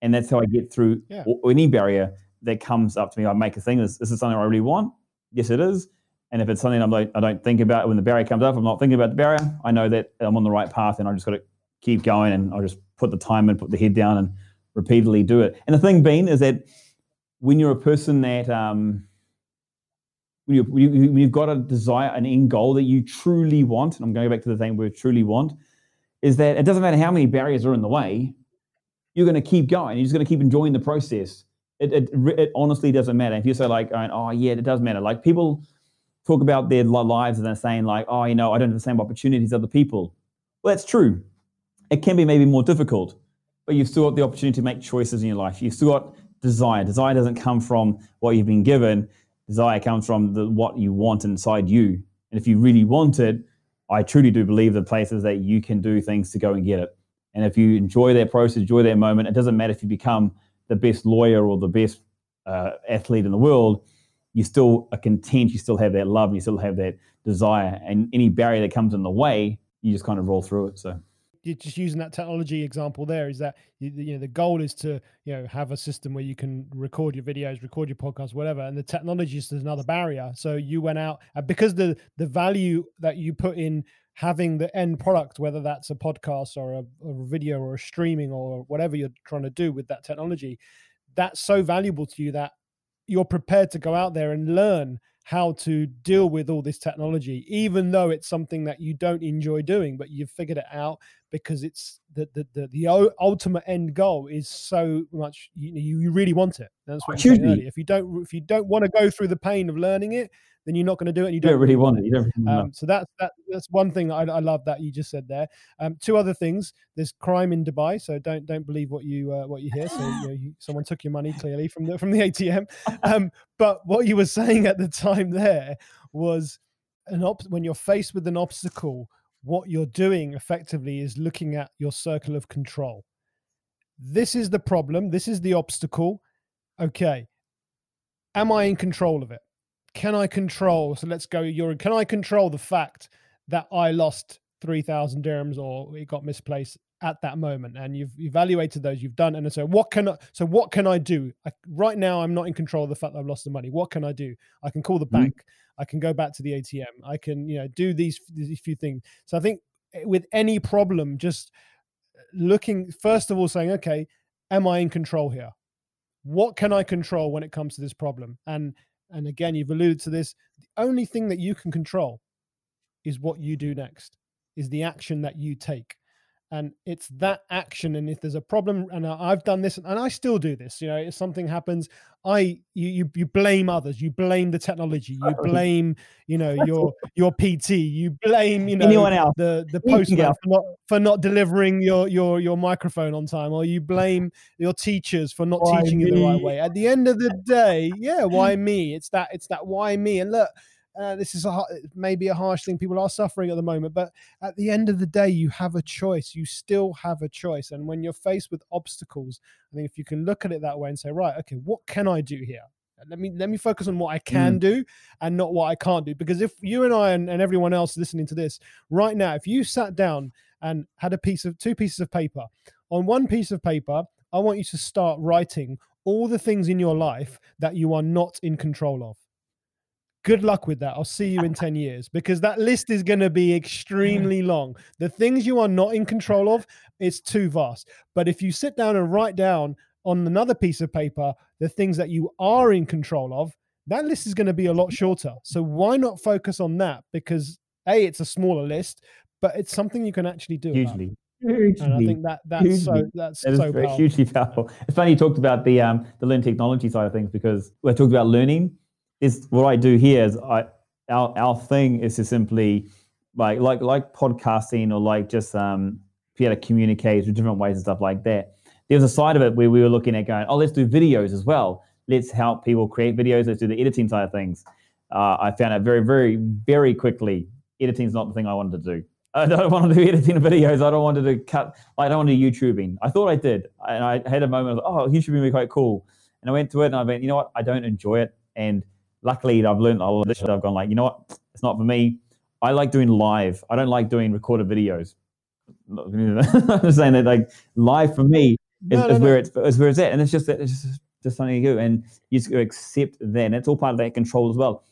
and that's how I get through yeah. any barrier that comes up to me. I make a thing. Is this is something I really want? Yes, it is. And if it's something I'm like, I don't think about when the barrier comes up, I'm not thinking about the barrier. I know that I'm on the right path, and I just got to keep going and I'll just put the time and put the head down and repeatedly do it. And the thing being is that when you're a person that um, when, you, when you've got a desire, an end goal that you truly want, and I'm going back to the thing we truly want, is that it doesn't matter how many barriers are in the way, you're going to keep going. You're just going to keep enjoying the process. It, it, it honestly doesn't matter. If you say like, oh, oh yeah, it does matter. Like people talk about their lives and they're saying like, oh, you know, I don't have the same opportunities as other people. Well, that's true it can be maybe more difficult, but you've still got the opportunity to make choices in your life. You've still got desire. Desire doesn't come from what you've been given. Desire comes from the, what you want inside you. And if you really want it, I truly do believe the places that you can do things to go and get it. And if you enjoy that process, enjoy that moment, it doesn't matter if you become the best lawyer or the best uh, athlete in the world, you still are content, you still have that love, you still have that desire. And any barrier that comes in the way, you just kind of roll through it. So you're just using that technology example there is that you, know the goal is to you know have a system where you can record your videos record your podcasts whatever and the technology is another barrier so you went out because the the value that you put in having the end product whether that's a podcast or a, a video or a streaming or whatever you're trying to do with that technology that's so valuable to you that you're prepared to go out there and learn how to deal with all this technology, even though it's something that you don't enjoy doing, but you've figured it out because it's the the the, the ultimate end goal is so much you you really want it. That's what I'm saying earlier. If you don't if you don't want to go through the pain of learning it, then you're not going to do it. And you don't, don't really want it. You don't really um, so that's that, that's one thing I, I love that you just said there. Um, two other things. There's crime in Dubai, so don't don't believe what you uh, what you hear. So you know, you, someone took your money clearly from the from the ATM. Um, but what you were saying at the time there was an op- when you're faced with an obstacle, what you're doing effectively is looking at your circle of control. This is the problem. This is the obstacle. Okay. Am I in control of it? Can I control? So let's go. You're can I control the fact that I lost three thousand dirhams or it got misplaced at that moment? And you've evaluated those, you've done, and so what can I? So what can I do? I, right now, I'm not in control of the fact that I've lost the money. What can I do? I can call the mm-hmm. bank. I can go back to the ATM. I can you know do these these few things. So I think eh, with any problem, just looking first of all saying, okay, am I in control here? What can I control when it comes to this problem? And and again, you've alluded to this. The only thing that you can control is what you do next, is the action that you take and it's that action and if there's a problem and i've done this and i still do this you know if something happens i you you, you blame others you blame the technology you blame you know your your pt you blame you know anyone else. the the postman for not for not delivering your your your microphone on time or you blame your teachers for not why teaching me? you the right way. At the end of the day yeah why me? It's that it's that why me. And look uh, this is a, maybe a harsh thing. People are suffering at the moment, but at the end of the day, you have a choice. You still have a choice. And when you're faced with obstacles, I think if you can look at it that way and say, right, okay, what can I do here? Let me let me focus on what I can mm. do and not what I can't do. Because if you and I and, and everyone else listening to this right now, if you sat down and had a piece of two pieces of paper, on one piece of paper, I want you to start writing all the things in your life that you are not in control of good luck with that. I'll see you in 10 years because that list is going to be extremely long. The things you are not in control of, it's too vast. But if you sit down and write down on another piece of paper the things that you are in control of, that list is going to be a lot shorter. So why not focus on that? Because A, it's a smaller list, but it's something you can actually do. Hugely. Hugely, and I think that that's hugely. so that's that so powerful. hugely powerful. It's funny you talked about the um the learn technology side of things because we talked about learning is what I do here is I our our thing is to simply like like like podcasting or like just um be able to communicate with different ways and stuff like that. There's a side of it where we were looking at going, oh, let's do videos as well. Let's help people create videos. Let's do the editing side of things. Uh, I found out very, very, very quickly editing is not the thing I wanted to do. I don't want to do editing videos. I don't want to do cut. I don't want to do YouTubing. I thought I did, and I had a moment of, oh, YouTube would be quite cool. And I went to it, and I went, you know what? I don't enjoy it, and luckily I've learned all of this. I've gone like, you know what? It's not for me. I like doing live. I don't like doing recorded videos. I'm just saying that like live for me is, no, no, is no. where it's is where it's at, and it's just it's just, just something you do, and you just accept that. And it's all part of that control as well.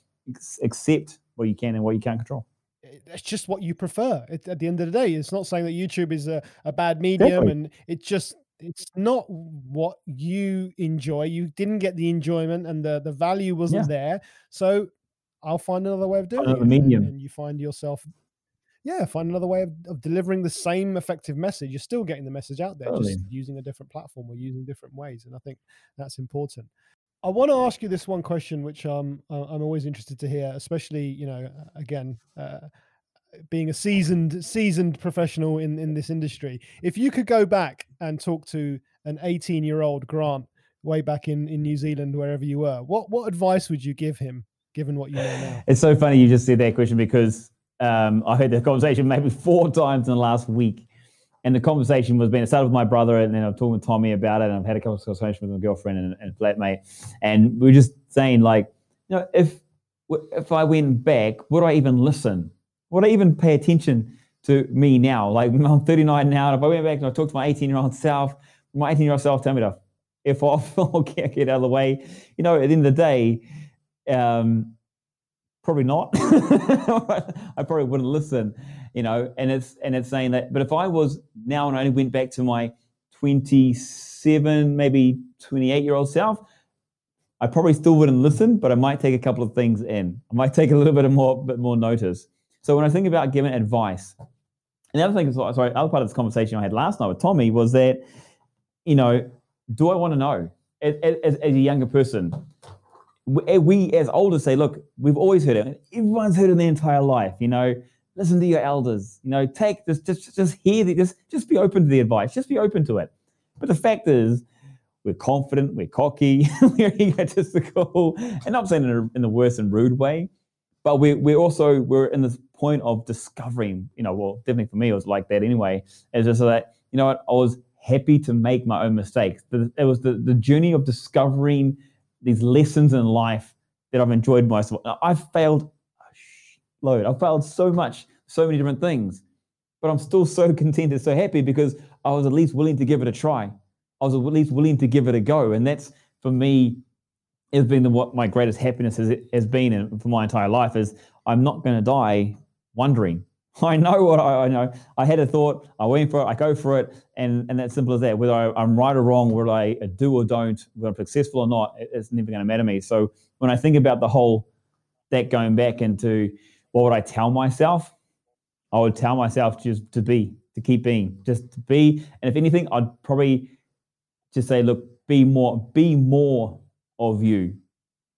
Accept what you can and what you can't control. It's just what you prefer. It, at the end of the day, it's not saying that YouTube is a, a bad medium, Definitely. and it's just it's not what you enjoy. You didn't get the enjoyment and the the value wasn't yeah. there. So I'll find another way of doing another it. Medium. And, you find yourself, yeah, find another way of, of, delivering the same effective message. You're still getting the message out there, totally. just using a different platform or using different ways. And I think that's important. I want to ask you this one question, which um, I'm always interested to hear, especially you know, again. Uh, being a seasoned seasoned professional in in this industry. If you could go back and talk to an 18 year old grant way back in in new zealand wherever you were what what advice would you give him given what you know now? It's so funny you just said that question because um, i heard the conversation maybe four times in the last week. And the conversation was being started with my brother and then i'm talking with tommy about it and i've had a couple of conversations with my girlfriend and, and flatmate. And we are just saying like you know if if i went back would i even listen would I even pay attention to me now? Like I'm 39 now, and if I went back and I talked to my 18 year old self, my 18 year old self tell me to if off or get, get out of the way. You know, at the end of the day, um, probably not. I probably wouldn't listen. You know, and it's and it's saying that. But if I was now and I only went back to my 27, maybe 28 year old self, I probably still wouldn't listen, but I might take a couple of things in. I might take a little bit of more bit more notice. So when I think about giving advice, and the other thing sorry, other part of this conversation I had last night with Tommy was that, you know, do I want to know as, as, as a younger person? We eh, as older say, look, we've always heard it. Everyone's heard it in their entire life. You know, listen to your elders. You know, take this, just just hear the, just just be open to the advice. Just be open to it. But the fact is, we're confident, we're cocky, we're egotistical, and I'm saying in, a, in the worst and rude way. But we we also we're in this point of discovering, you know, well, definitely for me, it was like that anyway. It's just that, you know what, I was happy to make my own mistakes. It was the, the journey of discovering these lessons in life that I've enjoyed most of. I've failed a load. I've failed so much, so many different things, but I'm still so contented, so happy because I was at least willing to give it a try. I was at least willing to give it a go. And that's for me, has been the, what my greatest happiness has, has been in, for my entire life is I'm not going to die wondering. I know what I, I, know. I had a thought. I went for it. I go for it, and and that's simple as that. Whether I, am right or wrong, whether I do or don't, whether I'm successful or not, it's never going to matter to me. So when I think about the whole that going back into what would I tell myself, I would tell myself just to be, to keep being, just to be. And if anything, I'd probably just say, look, be more, be more of you.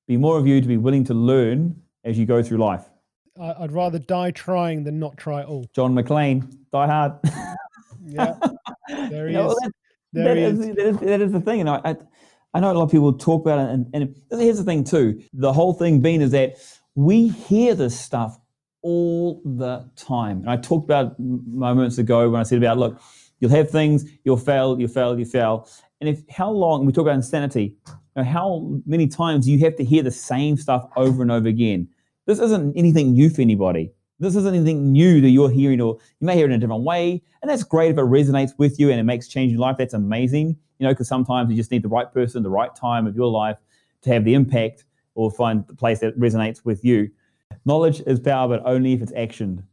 Be more of you to be willing to learn as you go through life. I'd rather die trying than not try at all. John McClane, die hard. yeah, there he You know, is. that- There that he is, is. that is that is the thing, and I, I I know a lot of people talk about it, and, and here's the thing too. The whole thing being is that we hear this stuff all the time, and I talked about moments ago when I said about look, you'll have things, you'll fail, you'll fail, you fail, and if how long we talk about insanity, know, how many times you have to hear the same stuff over and over again. This isn't anything new for anybody. This isn't anything new that you're hearing, or you may hear it in a different way. And that's great if it resonates with you and it makes change in your life. That's amazing, you know, because sometimes you just need the right person, the right time of your life to have the impact or find the place that resonates with you. Knowledge is power, but only if it's actioned.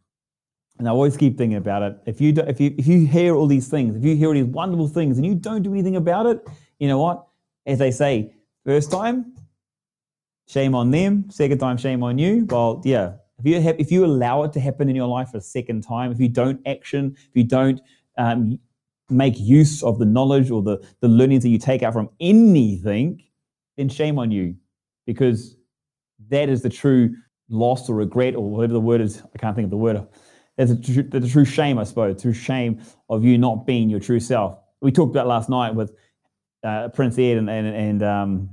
And I always keep thinking about it. If you do, if you if you hear all these things, if you hear all these wonderful things, and you don't do anything about it, you know what? As they say, first time, shame on them. Second time, shame on you. Well, yeah. If you have, if you allow it to happen in your life a second time, if you don't action, if you don't um, make use of the knowledge or the the learnings that you take out from anything, then shame on you, because that is the true loss or regret or whatever the word is. I can't think of the word. That's the true shame, I suppose. True shame of you not being your true self. We talked about last night with uh, Prince Ea and and, and um,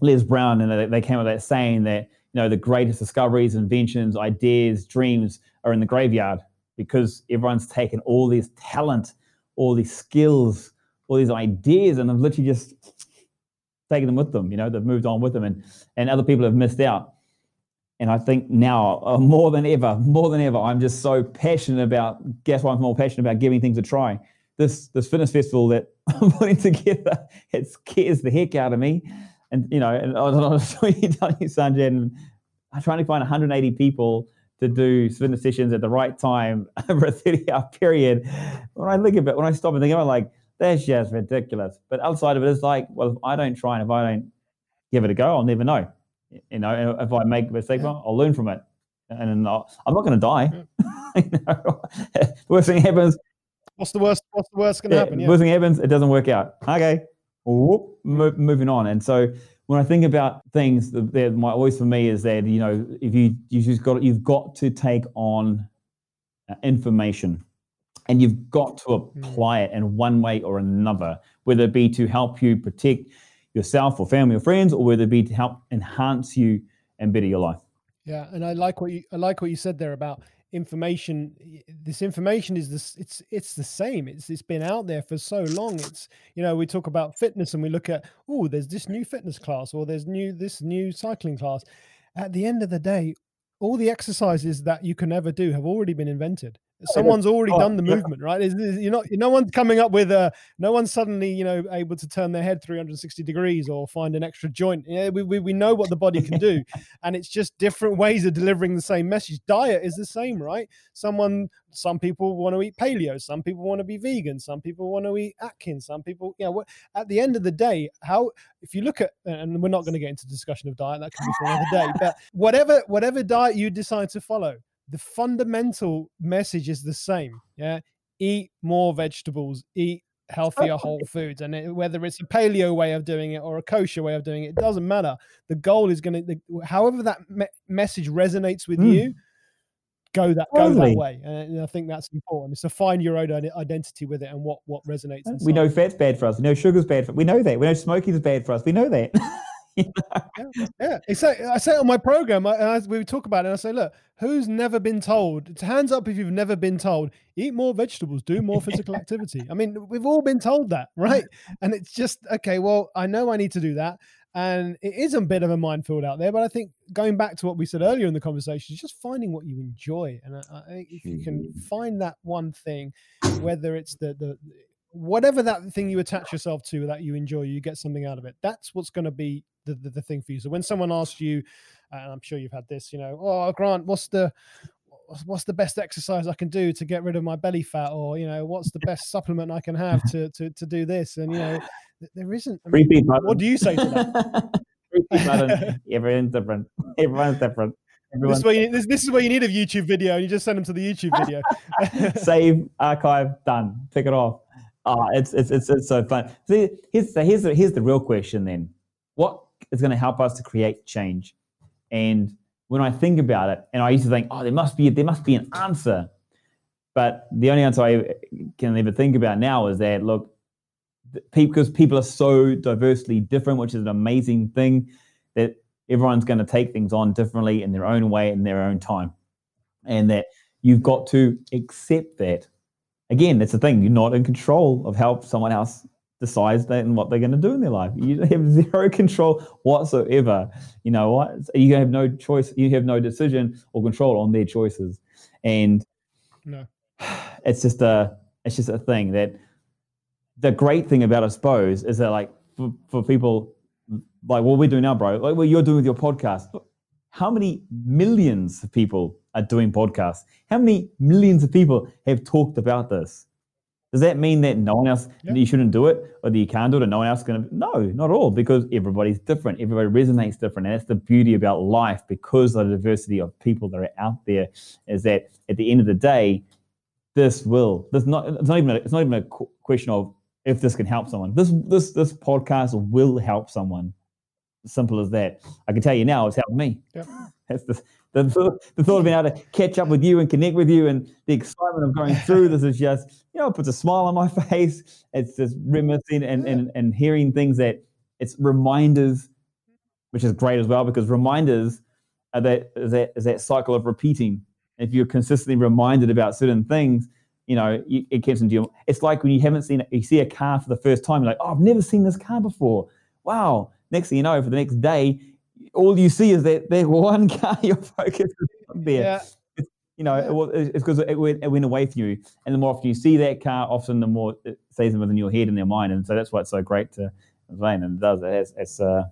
Les Brown, and they, they came up with that saying that you know the greatest discoveries, inventions, ideas, dreams are in the graveyard because everyone's taken all this talent, all these skills, all these ideas, and have literally just taken them with them. You know, they've moved on with them, and and other people have missed out. And I think now uh, more than ever, more than ever, I'm just so passionate about. Guess why I'm more passionate about giving things a try. This this fitness festival that I'm putting together, it scares the heck out of me. And you know, and I was telling you, Sanjay, and I'm trying to find 180 people to do fitness sessions at the right time over a 30 hour period. When I look at it, when I stop and think about it, I'm like, that's just ridiculous. But outside of it, it's like, well, if I don't try and if I don't give it a go, I'll never know. You know, and if I make a mistake, well, I'll learn from it. And I'll, I'm not going to die. Mm. you know? Worst thing happens, What's the worst? What's the worst going to yeah, happen? Yeah. worst thing happens, it doesn't work out. Okay, whoop, mo- moving on. And so when I think about things, the, the, my always for me is that you know if you you just got you've got to take on uh, information, and you've got to apply it in one way or another, whether it be to help you protect yourself or family or friends, or whether it be to help enhance you and better your life. Yeah, and I like what you I like what you said there about information. This information is this it's it's the same. It's it's been out there for so long. It's you know we talk about fitness and we look at oh there's this new fitness class or there's new this new cycling class. At the end of the day, all the exercises that you can ever do have already been invented. Someone's already Oh, done the yeah. movement, right? It's- it's- You're not, no one's coming up with a, no one's suddenly, you know, able to turn their head 360 degrees or find an extra joint. Yeah, we, we, we know what the body can do and it's just different ways of delivering the same message. Diet is the same, right? Someone, some people want to eat paleo, some people want to be vegan, some people want to eat Atkins, some people, yeah. What at the end of the day, how if you look at, and we're not going to get into discussion of diet, that can be for another day. But whatever whatever diet you decide to follow, the fundamental message is the same. Yeah, eat more vegetables, eat healthier whole foods and it, whether it's a paleo way of doing it or a kosher way of doing it it doesn't matter the goal is going to however that me- message resonates with Mm. you go that go that way and i think that's important is to find your own identity with it and what what resonates We know fat's bad for us. We know sugar's bad for. Us. We know that. We know smoking is bad for us. We know that. yeah exactly i say on my program I, I, we talk about it and i say look who's never been told? It's hands up if you've never been told eat more vegetables do more physical activity. I mean we've all been told that right? And it's just okay well i know i need to do that and it is a bit of a minefield out there but i think going back to what we said earlier in the conversation is just finding what you enjoy and i, I think if you can hmm. find that one thing whether it's the the whatever that thing you attach yourself to that you enjoy you get something out of it. That's what's going to be the, the, the thing for you so when someone asks you and i'm sure you've had this you know oh grant what's the what's- the best exercise i can do to get rid of my belly fat or you know what's the best supplement i can have to to, to do this and you know there isn't I mean, Repeat what do you say to that Repeat. Everyone's different. Everyone's different. This is, where you, this, this is where you need a YouTube video, and you just send them to the YouTube video. Save, archive, done. Pick it off. Oh, it's, it's, it's, it's so fun. See, here's, so here's, the, here's the real question then. What is going to help us to create change? And when I think about it, and I used to think, oh, there must be, there must be an answer. But the only answer I can ever think about now is that, look, because people are so diversely different, which is an amazing thing, that everyone's going to take things on differently in their own way in their own time. And that you've got to accept that again, that's the thing. You're not in control of how someone else decides that and what they're going to do in their life. You have zero control whatsoever. You know what? You have no choice. You have no decision or control on their choices. And no, it's just a it's just a thing that the great thing about I suppose is that like for, for people like what we're doing now, bro, like what you're doing with your podcast. How many millions of people are doing podcasts. How many millions of people have talked about this? Does that mean that no one else, yep. you shouldn't do it or that you can't do it and no one else is going to? No, not at all, because everybody's different. Everybody resonates different. And that's the beauty about life because of the diversity of people that are out there is that at the end of the day, this will, this not, it's not even a, it's not even a question of if this can help someone. This, this, this podcast will help someone. Simple as that. I can tell you now, it's helped me. Yep. That's the, the, the thought of being able to catch up with you and connect with you and the excitement of going through this is just, you know, it puts a smile on my face. It's just reminiscing and, and, and hearing things that it's reminders, which is great as well, because reminders are that, is that, is that cycle of repeating. If you're consistently reminded about certain things, you know, it keeps into your, it's like when you haven't seen, you see a car for the first time, you're like, oh, I've never seen this car before. Wow. Next thing you know, for the next day, all you see is that that one car you're focused on there. Yeah. It's, you know, yeah. it's because it, went, it went away from you. And the more often you see that car, often the more it stays within your head and your mind. And so that's why it's so great to explain. And it does. It's, it's uh,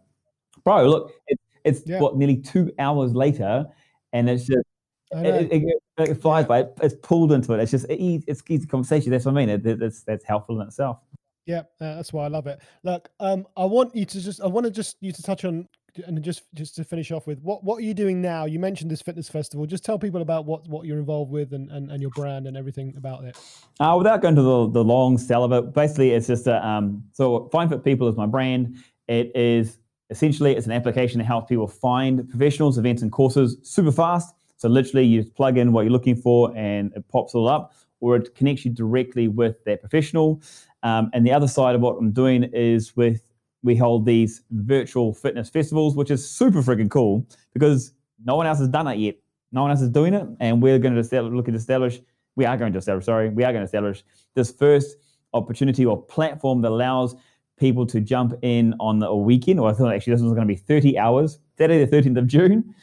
bro, look, it, it's yeah. what, nearly two hours later. And it's just, it, it, it, flies by. It's pulled into it. It's just it, it's easy conversation. That's what I mean. It, it's that's helpful in itself. Yeah, uh, that's why I love it. Look, um, I want you to just I want to just you to touch on and just just to finish off with what what are you doing now? You mentioned this fitness festival. Just tell people about what what you're involved with and and, and your brand and everything about it. Uh, without going to the, the long sell of it, basically it's just a um, so Find Fit People is my brand. It is essentially it's an application that helps people find professionals, events, and courses super fast. So literally, you just plug in what you're looking for, and it pops all up, or it connects you directly with that professional. Um, and the other side of what I'm doing is with we hold these virtual fitness festivals, which is super freaking cool because no one else has done it yet. No one else is doing it, and we're going to look at establish. We are going to establish. Sorry, we are going to establish this first opportunity or platform that allows people to jump in on a weekend. Or I thought actually this was going to be 30 hours. Saturday the 13th of June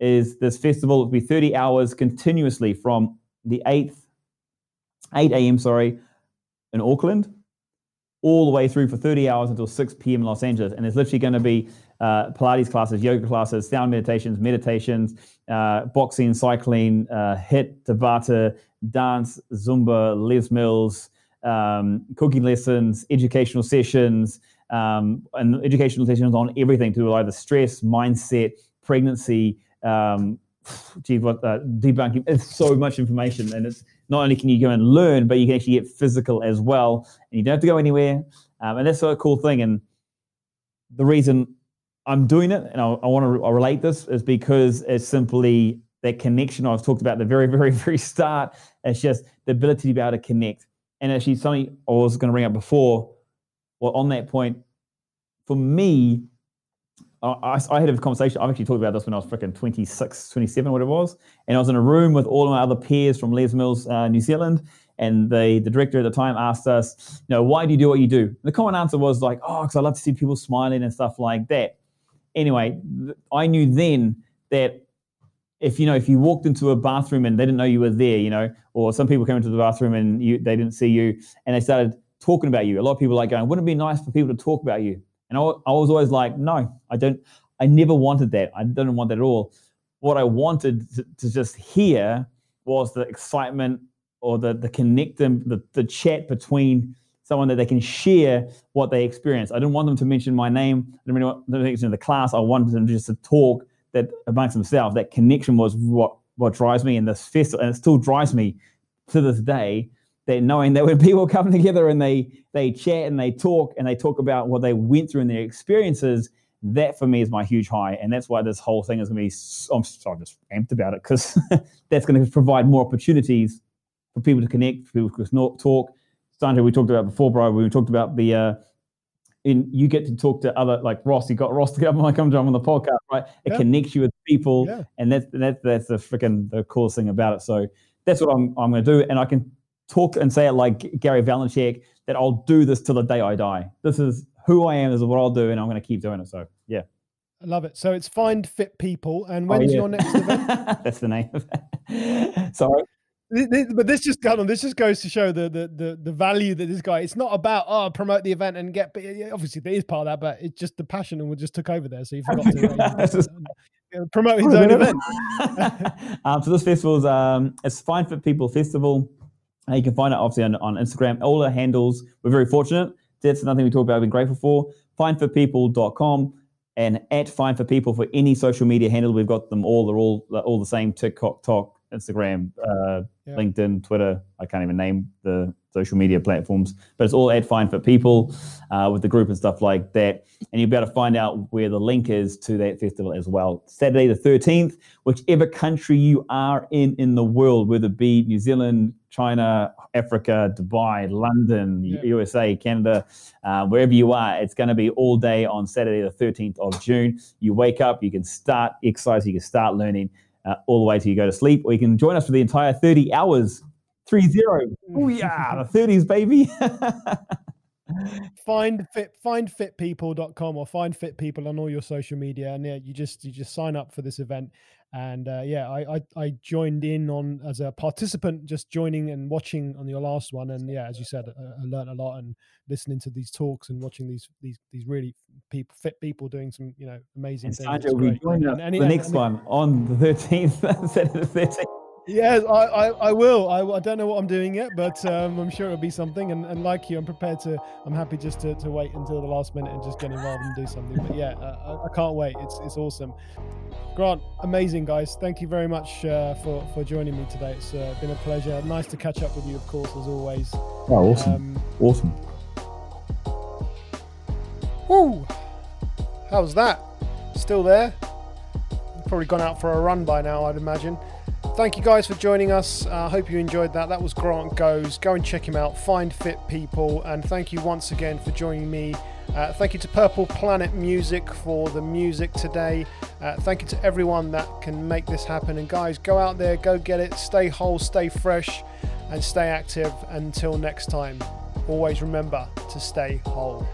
is this festival. It'll be 30 hours continuously from the 8th, 8 a.m. Sorry, in Auckland all the way through for 30 hours until 6 p.m. Los Angeles. And it's literally going to be uh, Pilates classes, yoga classes, sound meditations, meditations, uh, boxing, cycling, uh, HIIT, Tabata, dance, Zumba, Les Mills, um, cooking lessons, educational sessions, um, and educational sessions on everything to do with either stress, mindset, pregnancy, um, gee, what, uh, debunking. It's so much information, and it's not only can you go and learn, but you can actually get physical as well, and you don't have to go anywhere. Um, and that's a cool thing. And the reason I'm doing it, and I, I want to relate this, is because it's simply that connection I've talked about the very, very, very start. It's just the ability to be able to connect. And actually, something I was going to bring up before, well, on that point, for me, I, I, had a conversation. I've actually talked about this when I was freaking 26, 27, what it was. And I was in a room with all of my other peers from Les Mills, uh, New Zealand. And the, the director at the time asked us, you know, why do you do what you do? And the common answer was like, oh, because I love to see people smiling and stuff like that. Anyway, I knew then that if you know if you walked into a bathroom and they didn't know you were there, you know, or some people came into the bathroom and you, they didn't see you and they started talking about you. A lot of people are like going, wouldn't it be nice for people to talk about you? And I, I was always like, no, I don't, I never wanted that. I didn't want that at all. What I wanted to, to just hear was the excitement or the, the connecting, the, the chat between someone that they can share what they experience. I didn't want them to mention my name. I didn't really want them to mention the class. I wanted them just to talk that amongst themselves, that connection was what what drives me in this festival, and it still drives me to this day. That knowing that when people come together and they they chat and they talk and they talk about what they went through and their experiences, that for me is my huge high, and that's why this whole thing is going to be. I'm, so I'm just amped about it because that's going to provide more opportunities for people to connect, for people to talk. Sanjay, we talked about before, bro. We talked about the. Uh, in you get to talk to other like Ross. You got Ross to come, come on the podcast, right? It yeah. connects you with people, yeah. and that's that's that's the freaking the coolest thing about it. So that's what I'm I'm going to do, and I can talk and say it like Gary Vaynerchuk that I'll do this till the day I die. This is who I am. This is what I'll do, and I'm going to keep doing it. So yeah. I love it. So it's Find Fit People, and oh, when's oh, yeah. your next event? That's the name. Sorry but this just on. This just goes to show the, the the the value that this guy. It's not about oh promote the event and get. Obviously, there is part of that, but it's just the passion and we just took over there. So you forgot to uh, promote his own event. um, so this festival is um, it's Find Fit People Festival. Uh, you can find it obviously on, on Instagram. All the handles. We're very fortunate. That's nothing we talk about. I've been grateful for. Findfitpeople.com and at Find Fit People for any social media handle. We've got them all. They're all all the same. TikTok, Talk, Instagram, uh, yeah. LinkedIn, Twitter. I can't even name the social media platforms, but it's all at Find Fit People uh, with the group and stuff like that. And you'll be able to find out where the link is to that festival as well. Saturday the 13th, whichever country you are in in the world, whether it be New Zealand, China, Africa, Dubai, London, yeah. USA, Canada, uh, wherever you are, it's going to be all day on Saturday the 13th of June. You wake up, you can start exercise, you can start learning uh, all the way till you go to sleep, or you can join us for the entire 30 hours. Three zero. Oh yeah, the 30s, baby. find fit findfitpeople.com or find fit people on all your social media and yeah you just you just sign up for this event. And uh, yeah I, I, I joined in on as a participant just joining and watching on your last one. And yeah as you said I, I learned a lot and listening to these talks and watching these these these really people fit people doing some you know amazing and things. Sandra, we joined and, and, the and, next one on the 13th the 13th Yes, I, I, I will. I, I, don't know what I'm doing yet, but um, I'm sure it'll be something. And, and like you, I'm prepared to. I'm happy just to, to wait until the last minute and just get involved and do something. But yeah, uh, I, I, can't wait. It's it's awesome. Grant, amazing guys. Thank you very much uh, for for joining me today. It's uh, been a pleasure. Nice to catch up with you, of course, as always. Oh, awesome! Um, awesome. Woo! How's that? Still there? Probably gone out for a run by now, I'd imagine. Thank you guys for joining us. I uh, hope you enjoyed that. That was Grant Goes. Go and check him out. Find Fit People. And thank you once again for joining me. Uh, thank you to Purple Planet Music for the music today. Uh, thank you to everyone that can make this happen. And guys, go out there, go get it. Stay whole, stay fresh, and stay active. Until next time, always remember to stay whole.